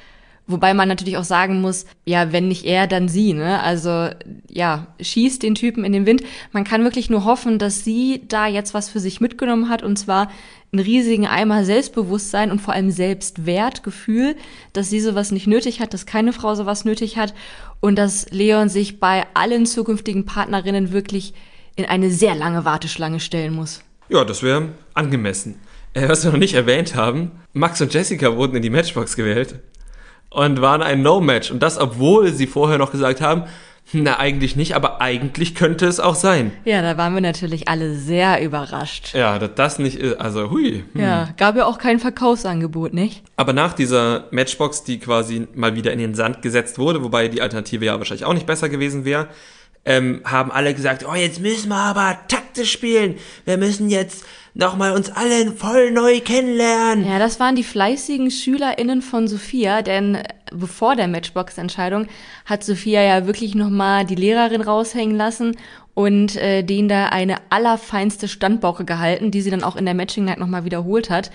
Wobei man natürlich auch sagen muss, ja, wenn nicht er, dann sie, ne? Also, ja, schießt den Typen in den Wind. Man kann wirklich nur hoffen, dass sie da jetzt was für sich mitgenommen hat und zwar einen riesigen Eimer Selbstbewusstsein und vor allem Selbstwertgefühl, dass sie sowas nicht nötig hat, dass keine Frau sowas nötig hat und dass Leon sich bei allen zukünftigen Partnerinnen wirklich in eine sehr lange Warteschlange stellen muss. Ja, das wäre angemessen. Äh, was wir noch nicht erwähnt haben, Max und Jessica wurden in die Matchbox gewählt und waren ein No-Match. Und das, obwohl sie vorher noch gesagt haben, na, eigentlich nicht, aber eigentlich könnte es auch sein. Ja, da waren wir natürlich alle sehr überrascht. Ja, dass das nicht ist, also hui. Hm. Ja, gab ja auch kein Verkaufsangebot, nicht? Aber nach dieser Matchbox, die quasi mal wieder in den Sand gesetzt wurde, wobei die Alternative ja wahrscheinlich auch nicht besser gewesen wäre, ähm, haben alle gesagt, oh, jetzt müssen wir aber taktisch spielen. Wir müssen jetzt nochmal uns alle voll neu kennenlernen. Ja, das waren die fleißigen SchülerInnen von Sophia, denn bevor der Matchbox-Entscheidung hat Sophia ja wirklich nochmal die Lehrerin raushängen lassen und äh, denen da eine allerfeinste Standbauche gehalten, die sie dann auch in der Matching Night nochmal wiederholt hat.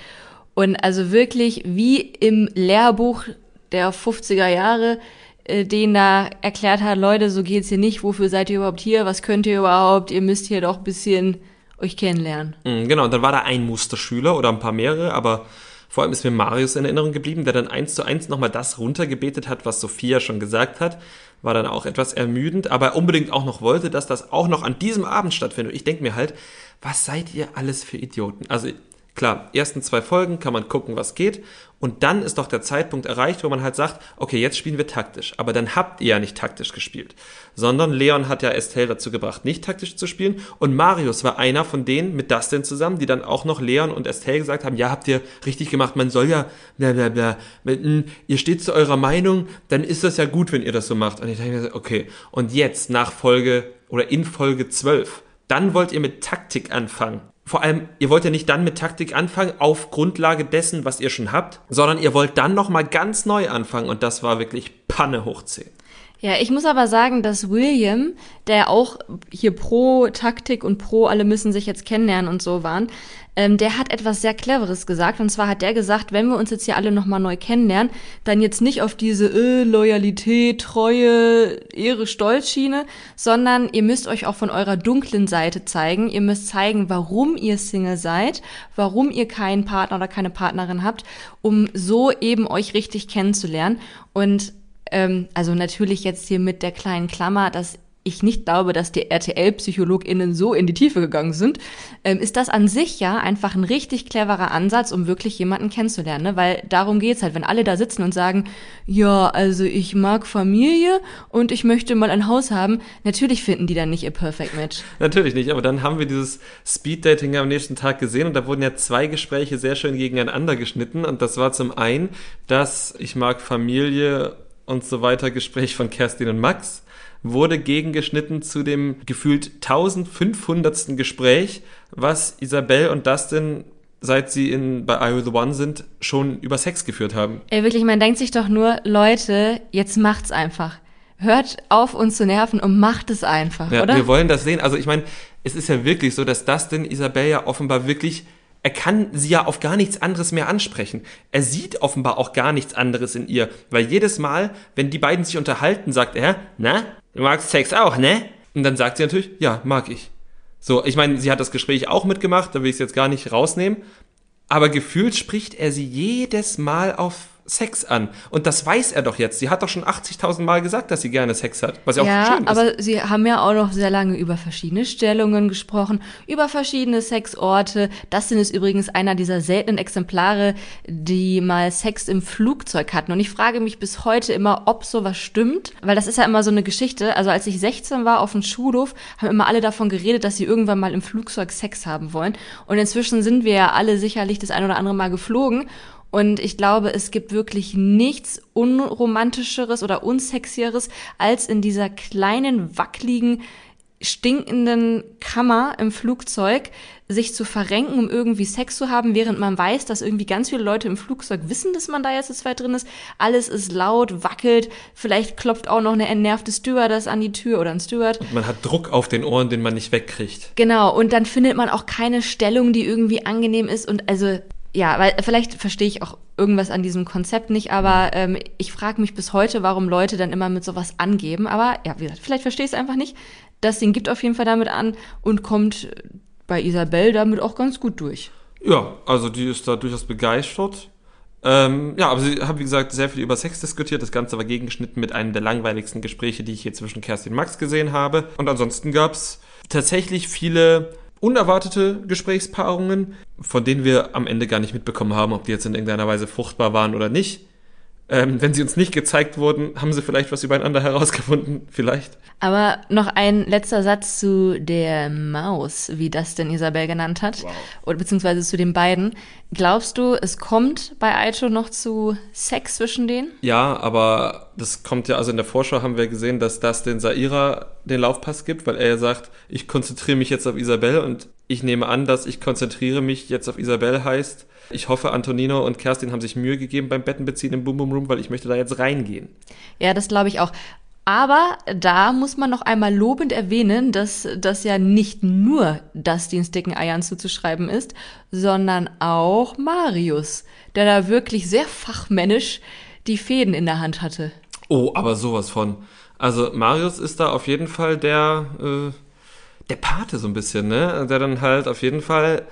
Und also wirklich wie im Lehrbuch der 50er Jahre äh, denen da erklärt hat, Leute, so geht's hier nicht, wofür seid ihr überhaupt hier, was könnt ihr überhaupt, ihr müsst hier doch bisschen euch kennenlernen. Mhm, genau, und dann war da ein Musterschüler oder ein paar mehrere, aber vor allem ist mir Marius in Erinnerung geblieben, der dann eins zu eins nochmal das runtergebetet hat, was Sophia schon gesagt hat. War dann auch etwas ermüdend, aber unbedingt auch noch wollte, dass das auch noch an diesem Abend stattfindet. Ich denke mir halt, was seid ihr alles für Idioten? Also Klar, ersten zwei Folgen kann man gucken, was geht. Und dann ist doch der Zeitpunkt erreicht, wo man halt sagt, okay, jetzt spielen wir taktisch. Aber dann habt ihr ja nicht taktisch gespielt. Sondern Leon hat ja Estelle dazu gebracht, nicht taktisch zu spielen. Und Marius war einer von denen mit Dustin zusammen, die dann auch noch Leon und Estelle gesagt haben, ja, habt ihr richtig gemacht, man soll ja, bla, bla, bla. Hm, ihr steht zu eurer Meinung, dann ist das ja gut, wenn ihr das so macht. Und ich denke mir, okay. Und jetzt nach Folge oder in Folge 12, dann wollt ihr mit Taktik anfangen vor allem, ihr wollt ja nicht dann mit Taktik anfangen auf Grundlage dessen, was ihr schon habt, sondern ihr wollt dann nochmal ganz neu anfangen und das war wirklich Panne hoch 10. Ja, ich muss aber sagen, dass William, der auch hier pro Taktik und pro alle müssen sich jetzt kennenlernen und so waren, ähm, der hat etwas sehr Cleveres gesagt. Und zwar hat der gesagt, wenn wir uns jetzt hier alle nochmal neu kennenlernen, dann jetzt nicht auf diese äh, Loyalität, Treue, Ehre, Stolzschiene, sondern ihr müsst euch auch von eurer dunklen Seite zeigen. Ihr müsst zeigen, warum ihr Single seid, warum ihr keinen Partner oder keine Partnerin habt, um so eben euch richtig kennenzulernen. Und ähm, also natürlich jetzt hier mit der kleinen Klammer, dass ich nicht glaube, dass die RTL-PsychologInnen so in die Tiefe gegangen sind, ähm, ist das an sich ja einfach ein richtig cleverer Ansatz, um wirklich jemanden kennenzulernen. Ne? Weil darum geht's halt, wenn alle da sitzen und sagen, ja, also ich mag Familie und ich möchte mal ein Haus haben, natürlich finden die dann nicht ihr Perfect Match. Natürlich nicht, aber dann haben wir dieses Speed-Dating am nächsten Tag gesehen und da wurden ja zwei Gespräche sehr schön gegeneinander geschnitten und das war zum einen, dass ich mag Familie und so weiter Gespräch von Kerstin und Max wurde gegengeschnitten zu dem gefühlt 1500. Gespräch, was Isabelle und Dustin seit sie in, bei I the One sind, schon über Sex geführt haben. Ey, wirklich, man denkt sich doch nur, Leute, jetzt macht's einfach. Hört auf, uns zu nerven und macht es einfach, ja, oder? Wir wollen das sehen. Also ich meine, es ist ja wirklich so, dass Dustin Isabelle ja offenbar wirklich er kann sie ja auf gar nichts anderes mehr ansprechen. Er sieht offenbar auch gar nichts anderes in ihr, weil jedes Mal, wenn die beiden sich unterhalten, sagt er, na, du magst Sex auch, ne? Und dann sagt sie natürlich, ja, mag ich. So, ich meine, sie hat das Gespräch auch mitgemacht, da will ich es jetzt gar nicht rausnehmen, aber gefühlt spricht er sie jedes Mal auf Sex an. Und das weiß er doch jetzt. Sie hat doch schon 80.000 Mal gesagt, dass sie gerne Sex hat. Was ja, Ja, auch schön ist. aber sie haben ja auch noch sehr lange über verschiedene Stellungen gesprochen, über verschiedene Sexorte. Das sind es übrigens einer dieser seltenen Exemplare, die mal Sex im Flugzeug hatten. Und ich frage mich bis heute immer, ob sowas stimmt, weil das ist ja immer so eine Geschichte. Also als ich 16 war auf dem Schulhof, haben immer alle davon geredet, dass sie irgendwann mal im Flugzeug Sex haben wollen. Und inzwischen sind wir ja alle sicherlich das ein oder andere Mal geflogen. Und ich glaube, es gibt wirklich nichts unromantischeres oder unsexieres, als in dieser kleinen, wackeligen, stinkenden Kammer im Flugzeug sich zu verrenken, um irgendwie Sex zu haben, während man weiß, dass irgendwie ganz viele Leute im Flugzeug wissen, dass man da jetzt zu zweit drin ist. Alles ist laut, wackelt, vielleicht klopft auch noch eine entnervte Stewardess an die Tür oder ein Steward. man hat Druck auf den Ohren, den man nicht wegkriegt. Genau, und dann findet man auch keine Stellung, die irgendwie angenehm ist und also ja, weil vielleicht verstehe ich auch irgendwas an diesem Konzept nicht, aber ähm, ich frage mich bis heute, warum Leute dann immer mit sowas angeben. Aber ja, wie gesagt, vielleicht verstehe ich es einfach nicht. Das Ding gibt auf jeden Fall damit an und kommt bei Isabel damit auch ganz gut durch. Ja, also die ist da durchaus begeistert. Ähm, ja, aber sie haben, wie gesagt, sehr viel über Sex diskutiert. Das Ganze war gegengeschnitten mit einem der langweiligsten Gespräche, die ich hier zwischen Kerstin und Max gesehen habe. Und ansonsten gab's tatsächlich viele unerwartete Gesprächspaarungen, von denen wir am Ende gar nicht mitbekommen haben, ob die jetzt in irgendeiner Weise fruchtbar waren oder nicht. Ähm, wenn sie uns nicht gezeigt wurden, haben sie vielleicht was übereinander herausgefunden, vielleicht. Aber noch ein letzter Satz zu der Maus, wie das denn Isabel genannt hat, Wow. oder beziehungsweise zu den beiden. Glaubst du, es kommt bei Aito noch zu Sex zwischen denen? Ja, aber das kommt ja, also in der Vorschau haben wir gesehen, dass das den Saira den Laufpass gibt, weil er ja sagt, ich konzentriere mich jetzt auf Isabel und ich nehme an, dass ich konzentriere mich jetzt auf Isabel heißt, ich hoffe, Antonino und Kerstin haben sich Mühe gegeben beim Bettenbeziehen im Boom Boom Room, weil ich möchte da jetzt reingehen. Ja, das glaube ich auch. Aber da muss man noch einmal lobend erwähnen, dass das ja nicht nur Dustins dicken Eiern zuzuschreiben ist, sondern auch Marius, der da wirklich sehr fachmännisch die Fäden in der Hand hatte. Oh, aber sowas von. Also Marius ist da auf jeden Fall der, äh, der Pate so ein bisschen, ne? Der dann halt auf jeden Fall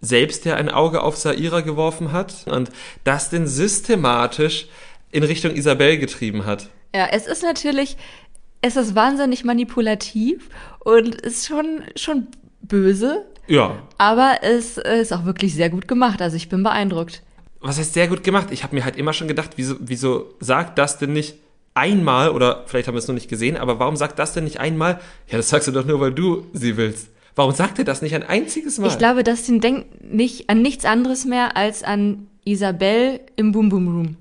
selbst ja ein Auge auf Saira geworfen hat und das denn systematisch in Richtung Isabel getrieben hat. Ja, es ist natürlich, es ist wahnsinnig manipulativ und ist schon, schon böse, Ja. aber es ist auch wirklich sehr gut gemacht. Also ich bin beeindruckt. Was heißt sehr gut gemacht? Ich habe mir halt immer schon gedacht, wieso, wieso sagt das denn nicht einmal, oder vielleicht haben wir es noch nicht gesehen, aber warum sagt das denn nicht einmal? Ja, das sagst du doch nur, weil du sie willst. Warum sagt er das nicht ein einziges Mal? Ich glaube, Dustin denkt nicht an nichts anderes mehr als an Isabel im Boom Boom Room.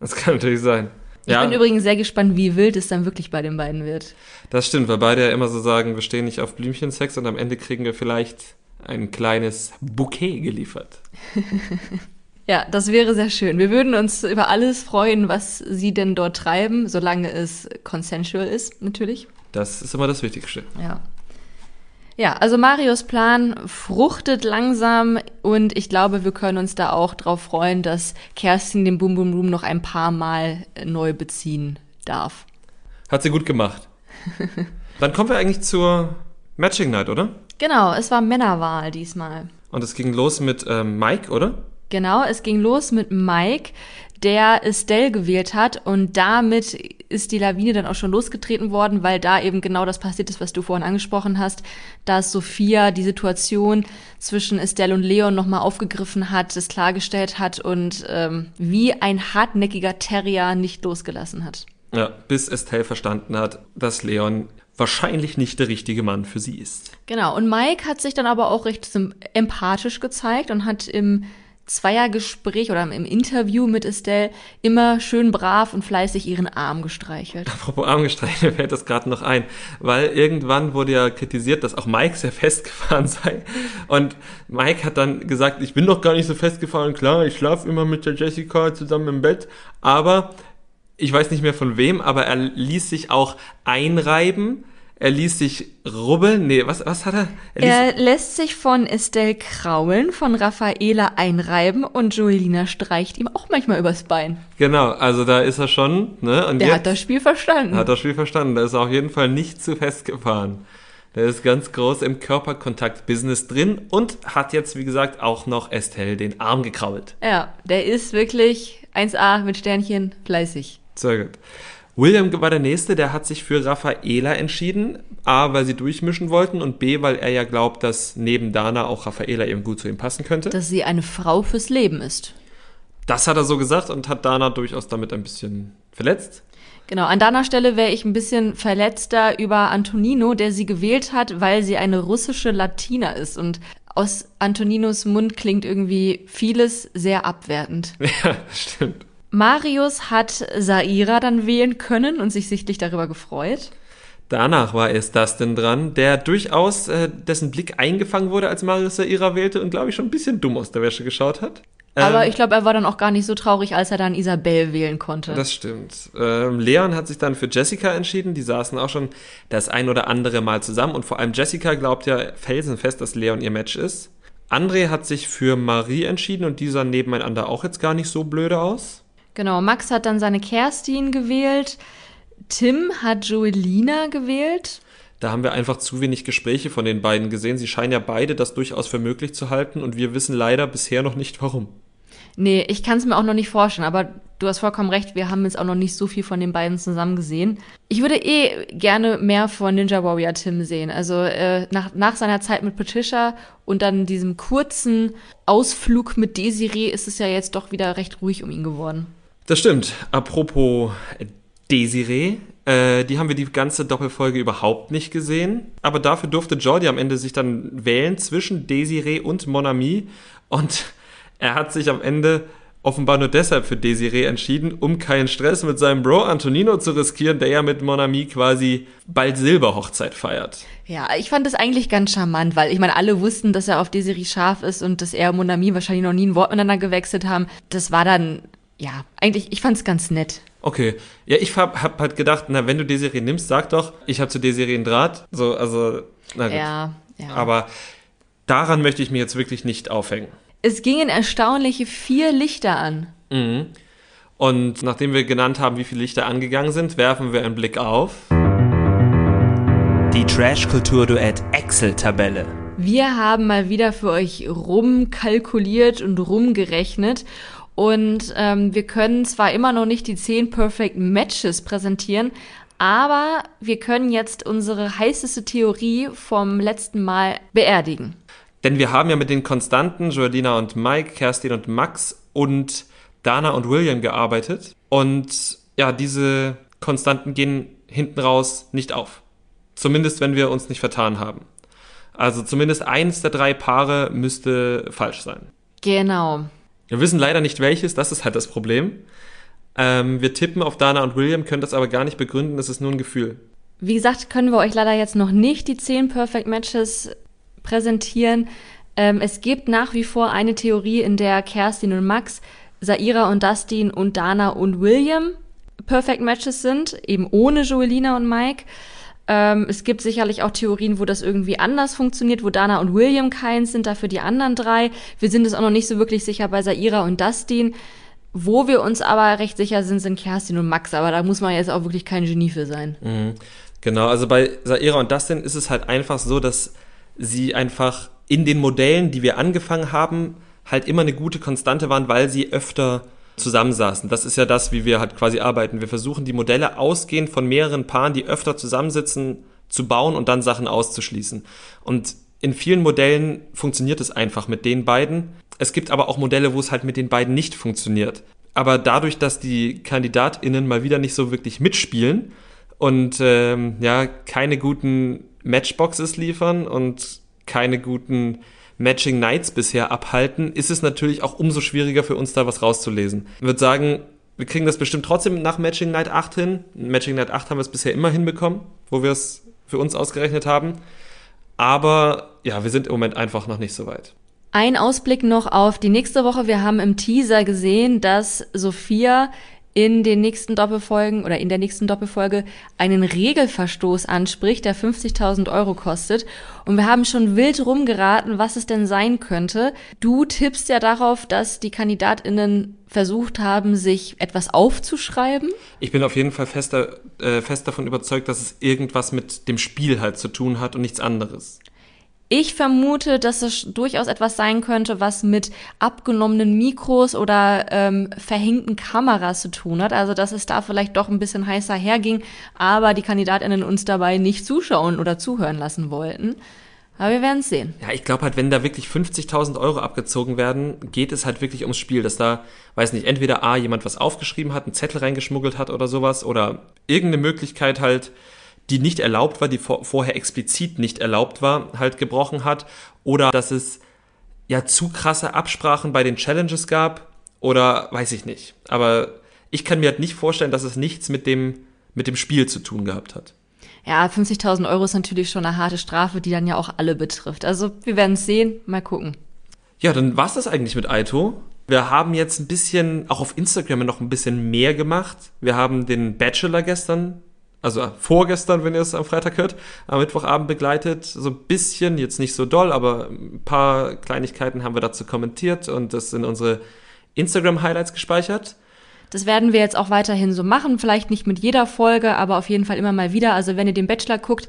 das kann natürlich sein. Ich ja, bin übrigens sehr gespannt, wie wild es dann wirklich bei den beiden wird. das stimmt, weil beide ja immer so sagen, wir stehen nicht auf Blümchensex und am Ende kriegen wir vielleicht ein kleines Bouquet geliefert. Ja, das wäre sehr schön. Wir würden uns über alles freuen, was sie denn dort treiben, solange es consensual ist, natürlich. Das ist immer das Wichtigste. Ja. Ja, also Marios Plan fruchtet langsam und ich glaube, wir können uns da auch drauf freuen, dass Kerstin den Boom Boom Room noch ein paar Mal neu beziehen darf. Hat sie gut gemacht. Dann kommen wir eigentlich zur Matching Night, oder? Genau, es war Männerwahl diesmal. Und es ging los mit ähm, Mike, oder? Genau, es ging los mit Mike, der Estelle gewählt hat und damit ist die Lawine dann auch schon losgetreten worden, weil da eben genau das passiert ist, was du vorhin angesprochen hast, dass Sophia die Situation zwischen Estelle und Leon nochmal aufgegriffen hat, es klargestellt hat und ähm, wie ein hartnäckiger Terrier nicht losgelassen hat. Ja, bis Estelle verstanden hat, dass Leon wahrscheinlich nicht der richtige Mann für sie ist. Genau, und Mike hat sich dann aber auch recht empathisch gezeigt und hat im Zweiergespräch oder im Interview mit Estelle immer schön brav und fleißig ihren Arm gestreichelt. Apropos Armgestreiche, mir fällt das gerade noch ein, weil irgendwann wurde ja kritisiert, dass auch Mike sehr festgefahren sei. Und Mike hat dann gesagt, ich bin doch gar nicht so festgefahren, klar, ich schlafe immer mit der Jessica zusammen im Bett, aber ich weiß nicht mehr von wem, aber er ließ sich auch einreiben, er ließ sich rubbeln, nee, was, was hat er? er Er lässt sich von Estelle kraulen, von Raffaela einreiben und Joelina streicht ihm auch manchmal übers Bein. genau, also da ist er schon, ne? Und Der hat das Spiel verstanden. hat das Spiel verstanden, da ist er auf jeden Fall nicht zu festgefahren. Der ist ganz groß im Körperkontakt-Business drin und hat jetzt, wie gesagt, auch noch Estelle den Arm gekrault. ja, der ist wirklich 1a mit Sternchen, fleißig. Sehr gut. William war der Nächste, der hat sich für Raffaela entschieden. A, weil sie durchmischen wollten und B, weil er ja glaubt, dass neben Dana auch Raffaela eben gut zu ihm passen könnte. Dass sie eine Frau fürs Leben ist. Das hat er so gesagt und hat Dana durchaus damit ein bisschen verletzt. Genau, an Danas Stelle wäre ich ein bisschen verletzter über Antonino, der sie gewählt hat, weil sie eine russische Latina ist. Und aus Antoninos Mund klingt irgendwie vieles sehr abwertend. Ja, stimmt. Marius hat Saira dann wählen können und sich sichtlich darüber gefreut. Danach war erst Dustin dran, der durchaus äh, dessen Blick eingefangen wurde, als Marius Saira wählte und glaube ich schon ein bisschen dumm aus der Wäsche geschaut hat. Aber ähm, ich glaube, er war dann auch gar nicht so traurig, als er dann Isabel wählen konnte. Das stimmt. Ähm, Leon hat sich dann für Jessica entschieden. Die saßen auch schon das ein oder andere Mal zusammen. Und vor allem Jessica glaubt ja felsenfest, dass Leon ihr Match ist. André hat sich für Marie entschieden und die sahen nebeneinander auch jetzt gar nicht so blöde aus. Genau, Max hat dann seine Kerstin gewählt. Tim hat Joelina gewählt. Da haben wir einfach zu wenig Gespräche von den beiden gesehen. Sie scheinen ja beide das durchaus für möglich zu halten und wir wissen leider bisher noch nicht warum. Nee, ich kann es mir auch noch nicht vorstellen, aber du hast vollkommen recht, wir haben jetzt auch noch nicht so viel von den beiden zusammen gesehen. Ich würde eh gerne mehr von Ninja Warrior Tim sehen. Also äh, nach, nach seiner Zeit mit Patricia und dann diesem kurzen Ausflug mit Desiree ist es ja jetzt doch wieder recht ruhig um ihn geworden. Das stimmt. Apropos Desiree, äh, die haben wir die ganze Doppelfolge überhaupt nicht gesehen. Aber dafür durfte Jordi am Ende sich dann wählen zwischen Desiree und Monami. Und er hat sich am Ende offenbar nur deshalb für Desiree entschieden, um keinen Stress mit seinem Bro Antonino zu riskieren, der ja mit Monami quasi bald Silberhochzeit feiert. Ja, ich fand das eigentlich ganz charmant, weil ich meine, alle wussten, dass er auf Desiree scharf ist und dass er und Monami wahrscheinlich noch nie ein Wort miteinander gewechselt haben. Das war dann, ja, eigentlich, ich fand es ganz nett. Okay. Ja, ich hab, hab halt gedacht, na, wenn du Desiree nimmst, sag doch, ich habe zu Desiree einen Draht. So, also, na gut. Ja, ja. Aber daran möchte ich mir jetzt wirklich nicht aufhängen. Es gingen erstaunliche vier Lichter an. Mhm. Und nachdem wir genannt haben, wie viele Lichter angegangen sind, werfen wir einen Blick auf die Trash-Kultur-Duett Excel-Tabelle. Wir haben mal wieder für euch rumkalkuliert und rumgerechnet. Und ähm, wir können zwar immer noch nicht die 10 Perfect Matches präsentieren, aber wir können jetzt unsere heißeste Theorie vom letzten Mal beerdigen. Denn wir haben ja mit den Konstanten Joelina und Mike, Kerstin und Max und Dana und William gearbeitet. Und ja, diese Konstanten gehen hinten raus nicht auf. Zumindest, wenn wir uns nicht vertan haben. Also zumindest eins der drei Paare müsste falsch sein. Genau. Wir wissen leider nicht welches, das ist halt das Problem. Ähm, wir tippen auf Dana und William, können das aber gar nicht begründen, das ist nur ein Gefühl. Wie gesagt, können wir euch leider jetzt noch nicht die 10 Perfect Matches präsentieren. Ähm, es gibt nach wie vor eine Theorie, in der Kerstin und Max, Saira und Dustin und Dana und William Perfect Matches sind, eben ohne Joelina und Mike. Ähm, es gibt sicherlich auch Theorien, wo das irgendwie anders funktioniert, wo Dana und William keins sind, dafür die anderen drei. Wir sind es auch noch nicht so wirklich sicher bei Saira und Dustin. Wo wir uns aber recht sicher sind, sind Kerstin und Max, aber da muss man jetzt auch wirklich kein Genie für sein. Mhm. Genau, also bei Saira und Dustin ist es halt einfach so, dass sie einfach in den Modellen, die wir angefangen haben, halt immer eine gute Konstante waren, weil sie öfter zusammensaßen. Das ist ja das, wie wir halt quasi arbeiten. Wir versuchen die Modelle ausgehend von mehreren Paaren, die öfter zusammensitzen, zu bauen und dann Sachen auszuschließen. Und in vielen Modellen funktioniert es einfach mit den beiden. Es gibt aber auch Modelle, wo es halt mit den beiden nicht funktioniert. Aber dadurch, dass die KandidatInnen mal wieder nicht so wirklich mitspielen und ähm, ja, keine guten Matchboxes liefern und keine guten Matching Nights bisher abhalten, ist es natürlich auch umso schwieriger für uns da was rauszulesen. Ich würde sagen, wir kriegen das bestimmt trotzdem nach Matching Night 8 hin. Matching Night 8 haben wir es bisher immer hinbekommen, wo wir es für uns ausgerechnet haben. Aber ja, wir sind im Moment einfach noch nicht so weit. Ein Ausblick noch auf die nächste Woche. Wir haben im Teaser gesehen, dass Sophia in den nächsten Doppelfolgen oder in der nächsten Doppelfolge einen Regelverstoß anspricht, der 50.000 Euro kostet. Und wir haben schon wild rumgeraten, was es denn sein könnte. Du tippst ja darauf, dass die KandidatInnen versucht haben, sich etwas aufzuschreiben. Ich bin auf jeden Fall fest, äh, fest davon überzeugt, dass es irgendwas mit dem Spiel halt zu tun hat und nichts anderes. Ich vermute, dass es durchaus etwas sein könnte, was mit abgenommenen Mikros oder ähm, verhängten Kameras zu tun hat. Also dass es da vielleicht doch ein bisschen heißer herging, aber die Kandidatinnen uns dabei nicht zuschauen oder zuhören lassen wollten. Aber wir werden es sehen. Ja, ich glaube halt, wenn da wirklich 50.000 Euro abgezogen werden, geht es halt wirklich ums Spiel, dass da, weiß nicht, entweder A, jemand was aufgeschrieben hat, einen Zettel reingeschmuggelt hat oder sowas oder irgendeine Möglichkeit halt, die nicht erlaubt war, die vor, vorher explizit nicht erlaubt war, halt gebrochen hat oder dass es ja zu krasse Absprachen bei den Challenges gab oder weiß ich nicht. Aber ich kann mir halt nicht vorstellen, dass es nichts mit dem, mit dem Spiel zu tun gehabt hat. Ja, 50.000 Euro ist natürlich schon eine harte Strafe, die dann ja auch alle betrifft. Also wir werden es sehen, mal gucken. Ja, dann war's das eigentlich mit Aito. Wir haben jetzt ein bisschen, auch auf Instagram noch ein bisschen mehr gemacht. Wir haben den Bachelor gestern, also vorgestern, wenn ihr es am Freitag hört, am Mittwochabend begleitet. So ein bisschen, jetzt nicht so doll, aber ein paar Kleinigkeiten haben wir dazu kommentiert und das sind unsere Instagram-Highlights gespeichert. Das werden wir jetzt auch weiterhin so machen. Vielleicht nicht mit jeder Folge, aber auf jeden Fall immer mal wieder. Also wenn ihr den Bachelor guckt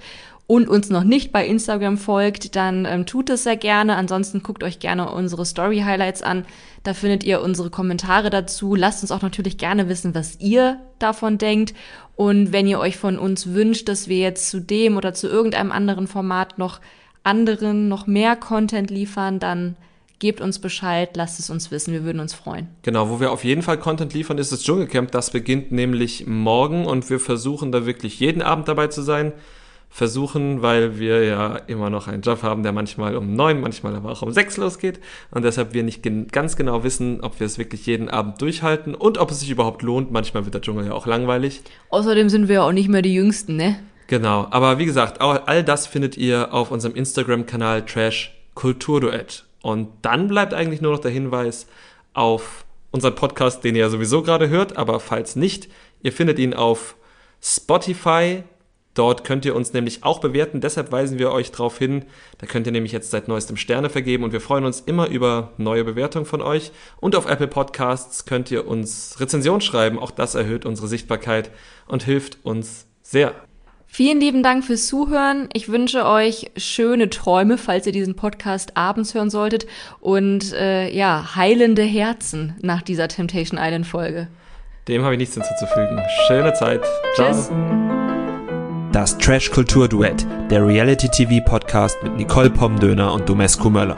und uns noch nicht bei Instagram folgt, dann ähm, tut es sehr gerne. Ansonsten guckt euch gerne unsere Story Highlights an. Da findet ihr unsere Kommentare dazu. Lasst uns auch natürlich gerne wissen, was ihr davon denkt. Und wenn ihr euch von uns wünscht, dass wir jetzt zu dem oder zu irgendeinem anderen Format noch anderen, noch mehr Content liefern, dann Gebt uns Bescheid, lasst es uns wissen, wir würden uns freuen. Genau, wo wir auf jeden Fall Content liefern, ist das Dschungelcamp. Das beginnt nämlich morgen und wir versuchen da wirklich jeden Abend dabei zu sein. Versuchen, weil wir ja immer noch einen Job haben, der manchmal um neun, manchmal aber auch um sechs losgeht und deshalb wir nicht gen ganz genau wissen, ob wir es wirklich jeden Abend durchhalten und ob es sich überhaupt lohnt. Manchmal wird der Dschungel ja auch langweilig. Außerdem sind wir ja auch nicht mehr die Jüngsten, ne? Genau, aber wie gesagt, all das findet ihr auf unserem Instagram-Kanal Trash Kulturduett. Und dann bleibt eigentlich nur noch der Hinweis auf unseren Podcast, den ihr ja sowieso gerade hört, aber falls nicht, ihr findet ihn auf Spotify. Dort könnt ihr uns nämlich auch bewerten, deshalb weisen wir euch darauf hin. Da könnt ihr nämlich jetzt seit neuestem Sterne vergeben und wir freuen uns immer über neue Bewertungen von euch. Und auf Apple Podcasts könnt ihr uns Rezension schreiben, auch das erhöht unsere Sichtbarkeit und hilft uns sehr. Vielen lieben Dank fürs Zuhören. Ich wünsche euch schöne Träume, falls ihr diesen Podcast abends hören solltet. Und äh, ja, heilende Herzen nach dieser Temptation Island Folge. Dem habe ich nichts hinzuzufügen. Schöne Zeit. Ciao. Tschüss. Das Trash Kultur Duett, der Reality TV Podcast mit Nicole Pomdöner und Domescu Möller.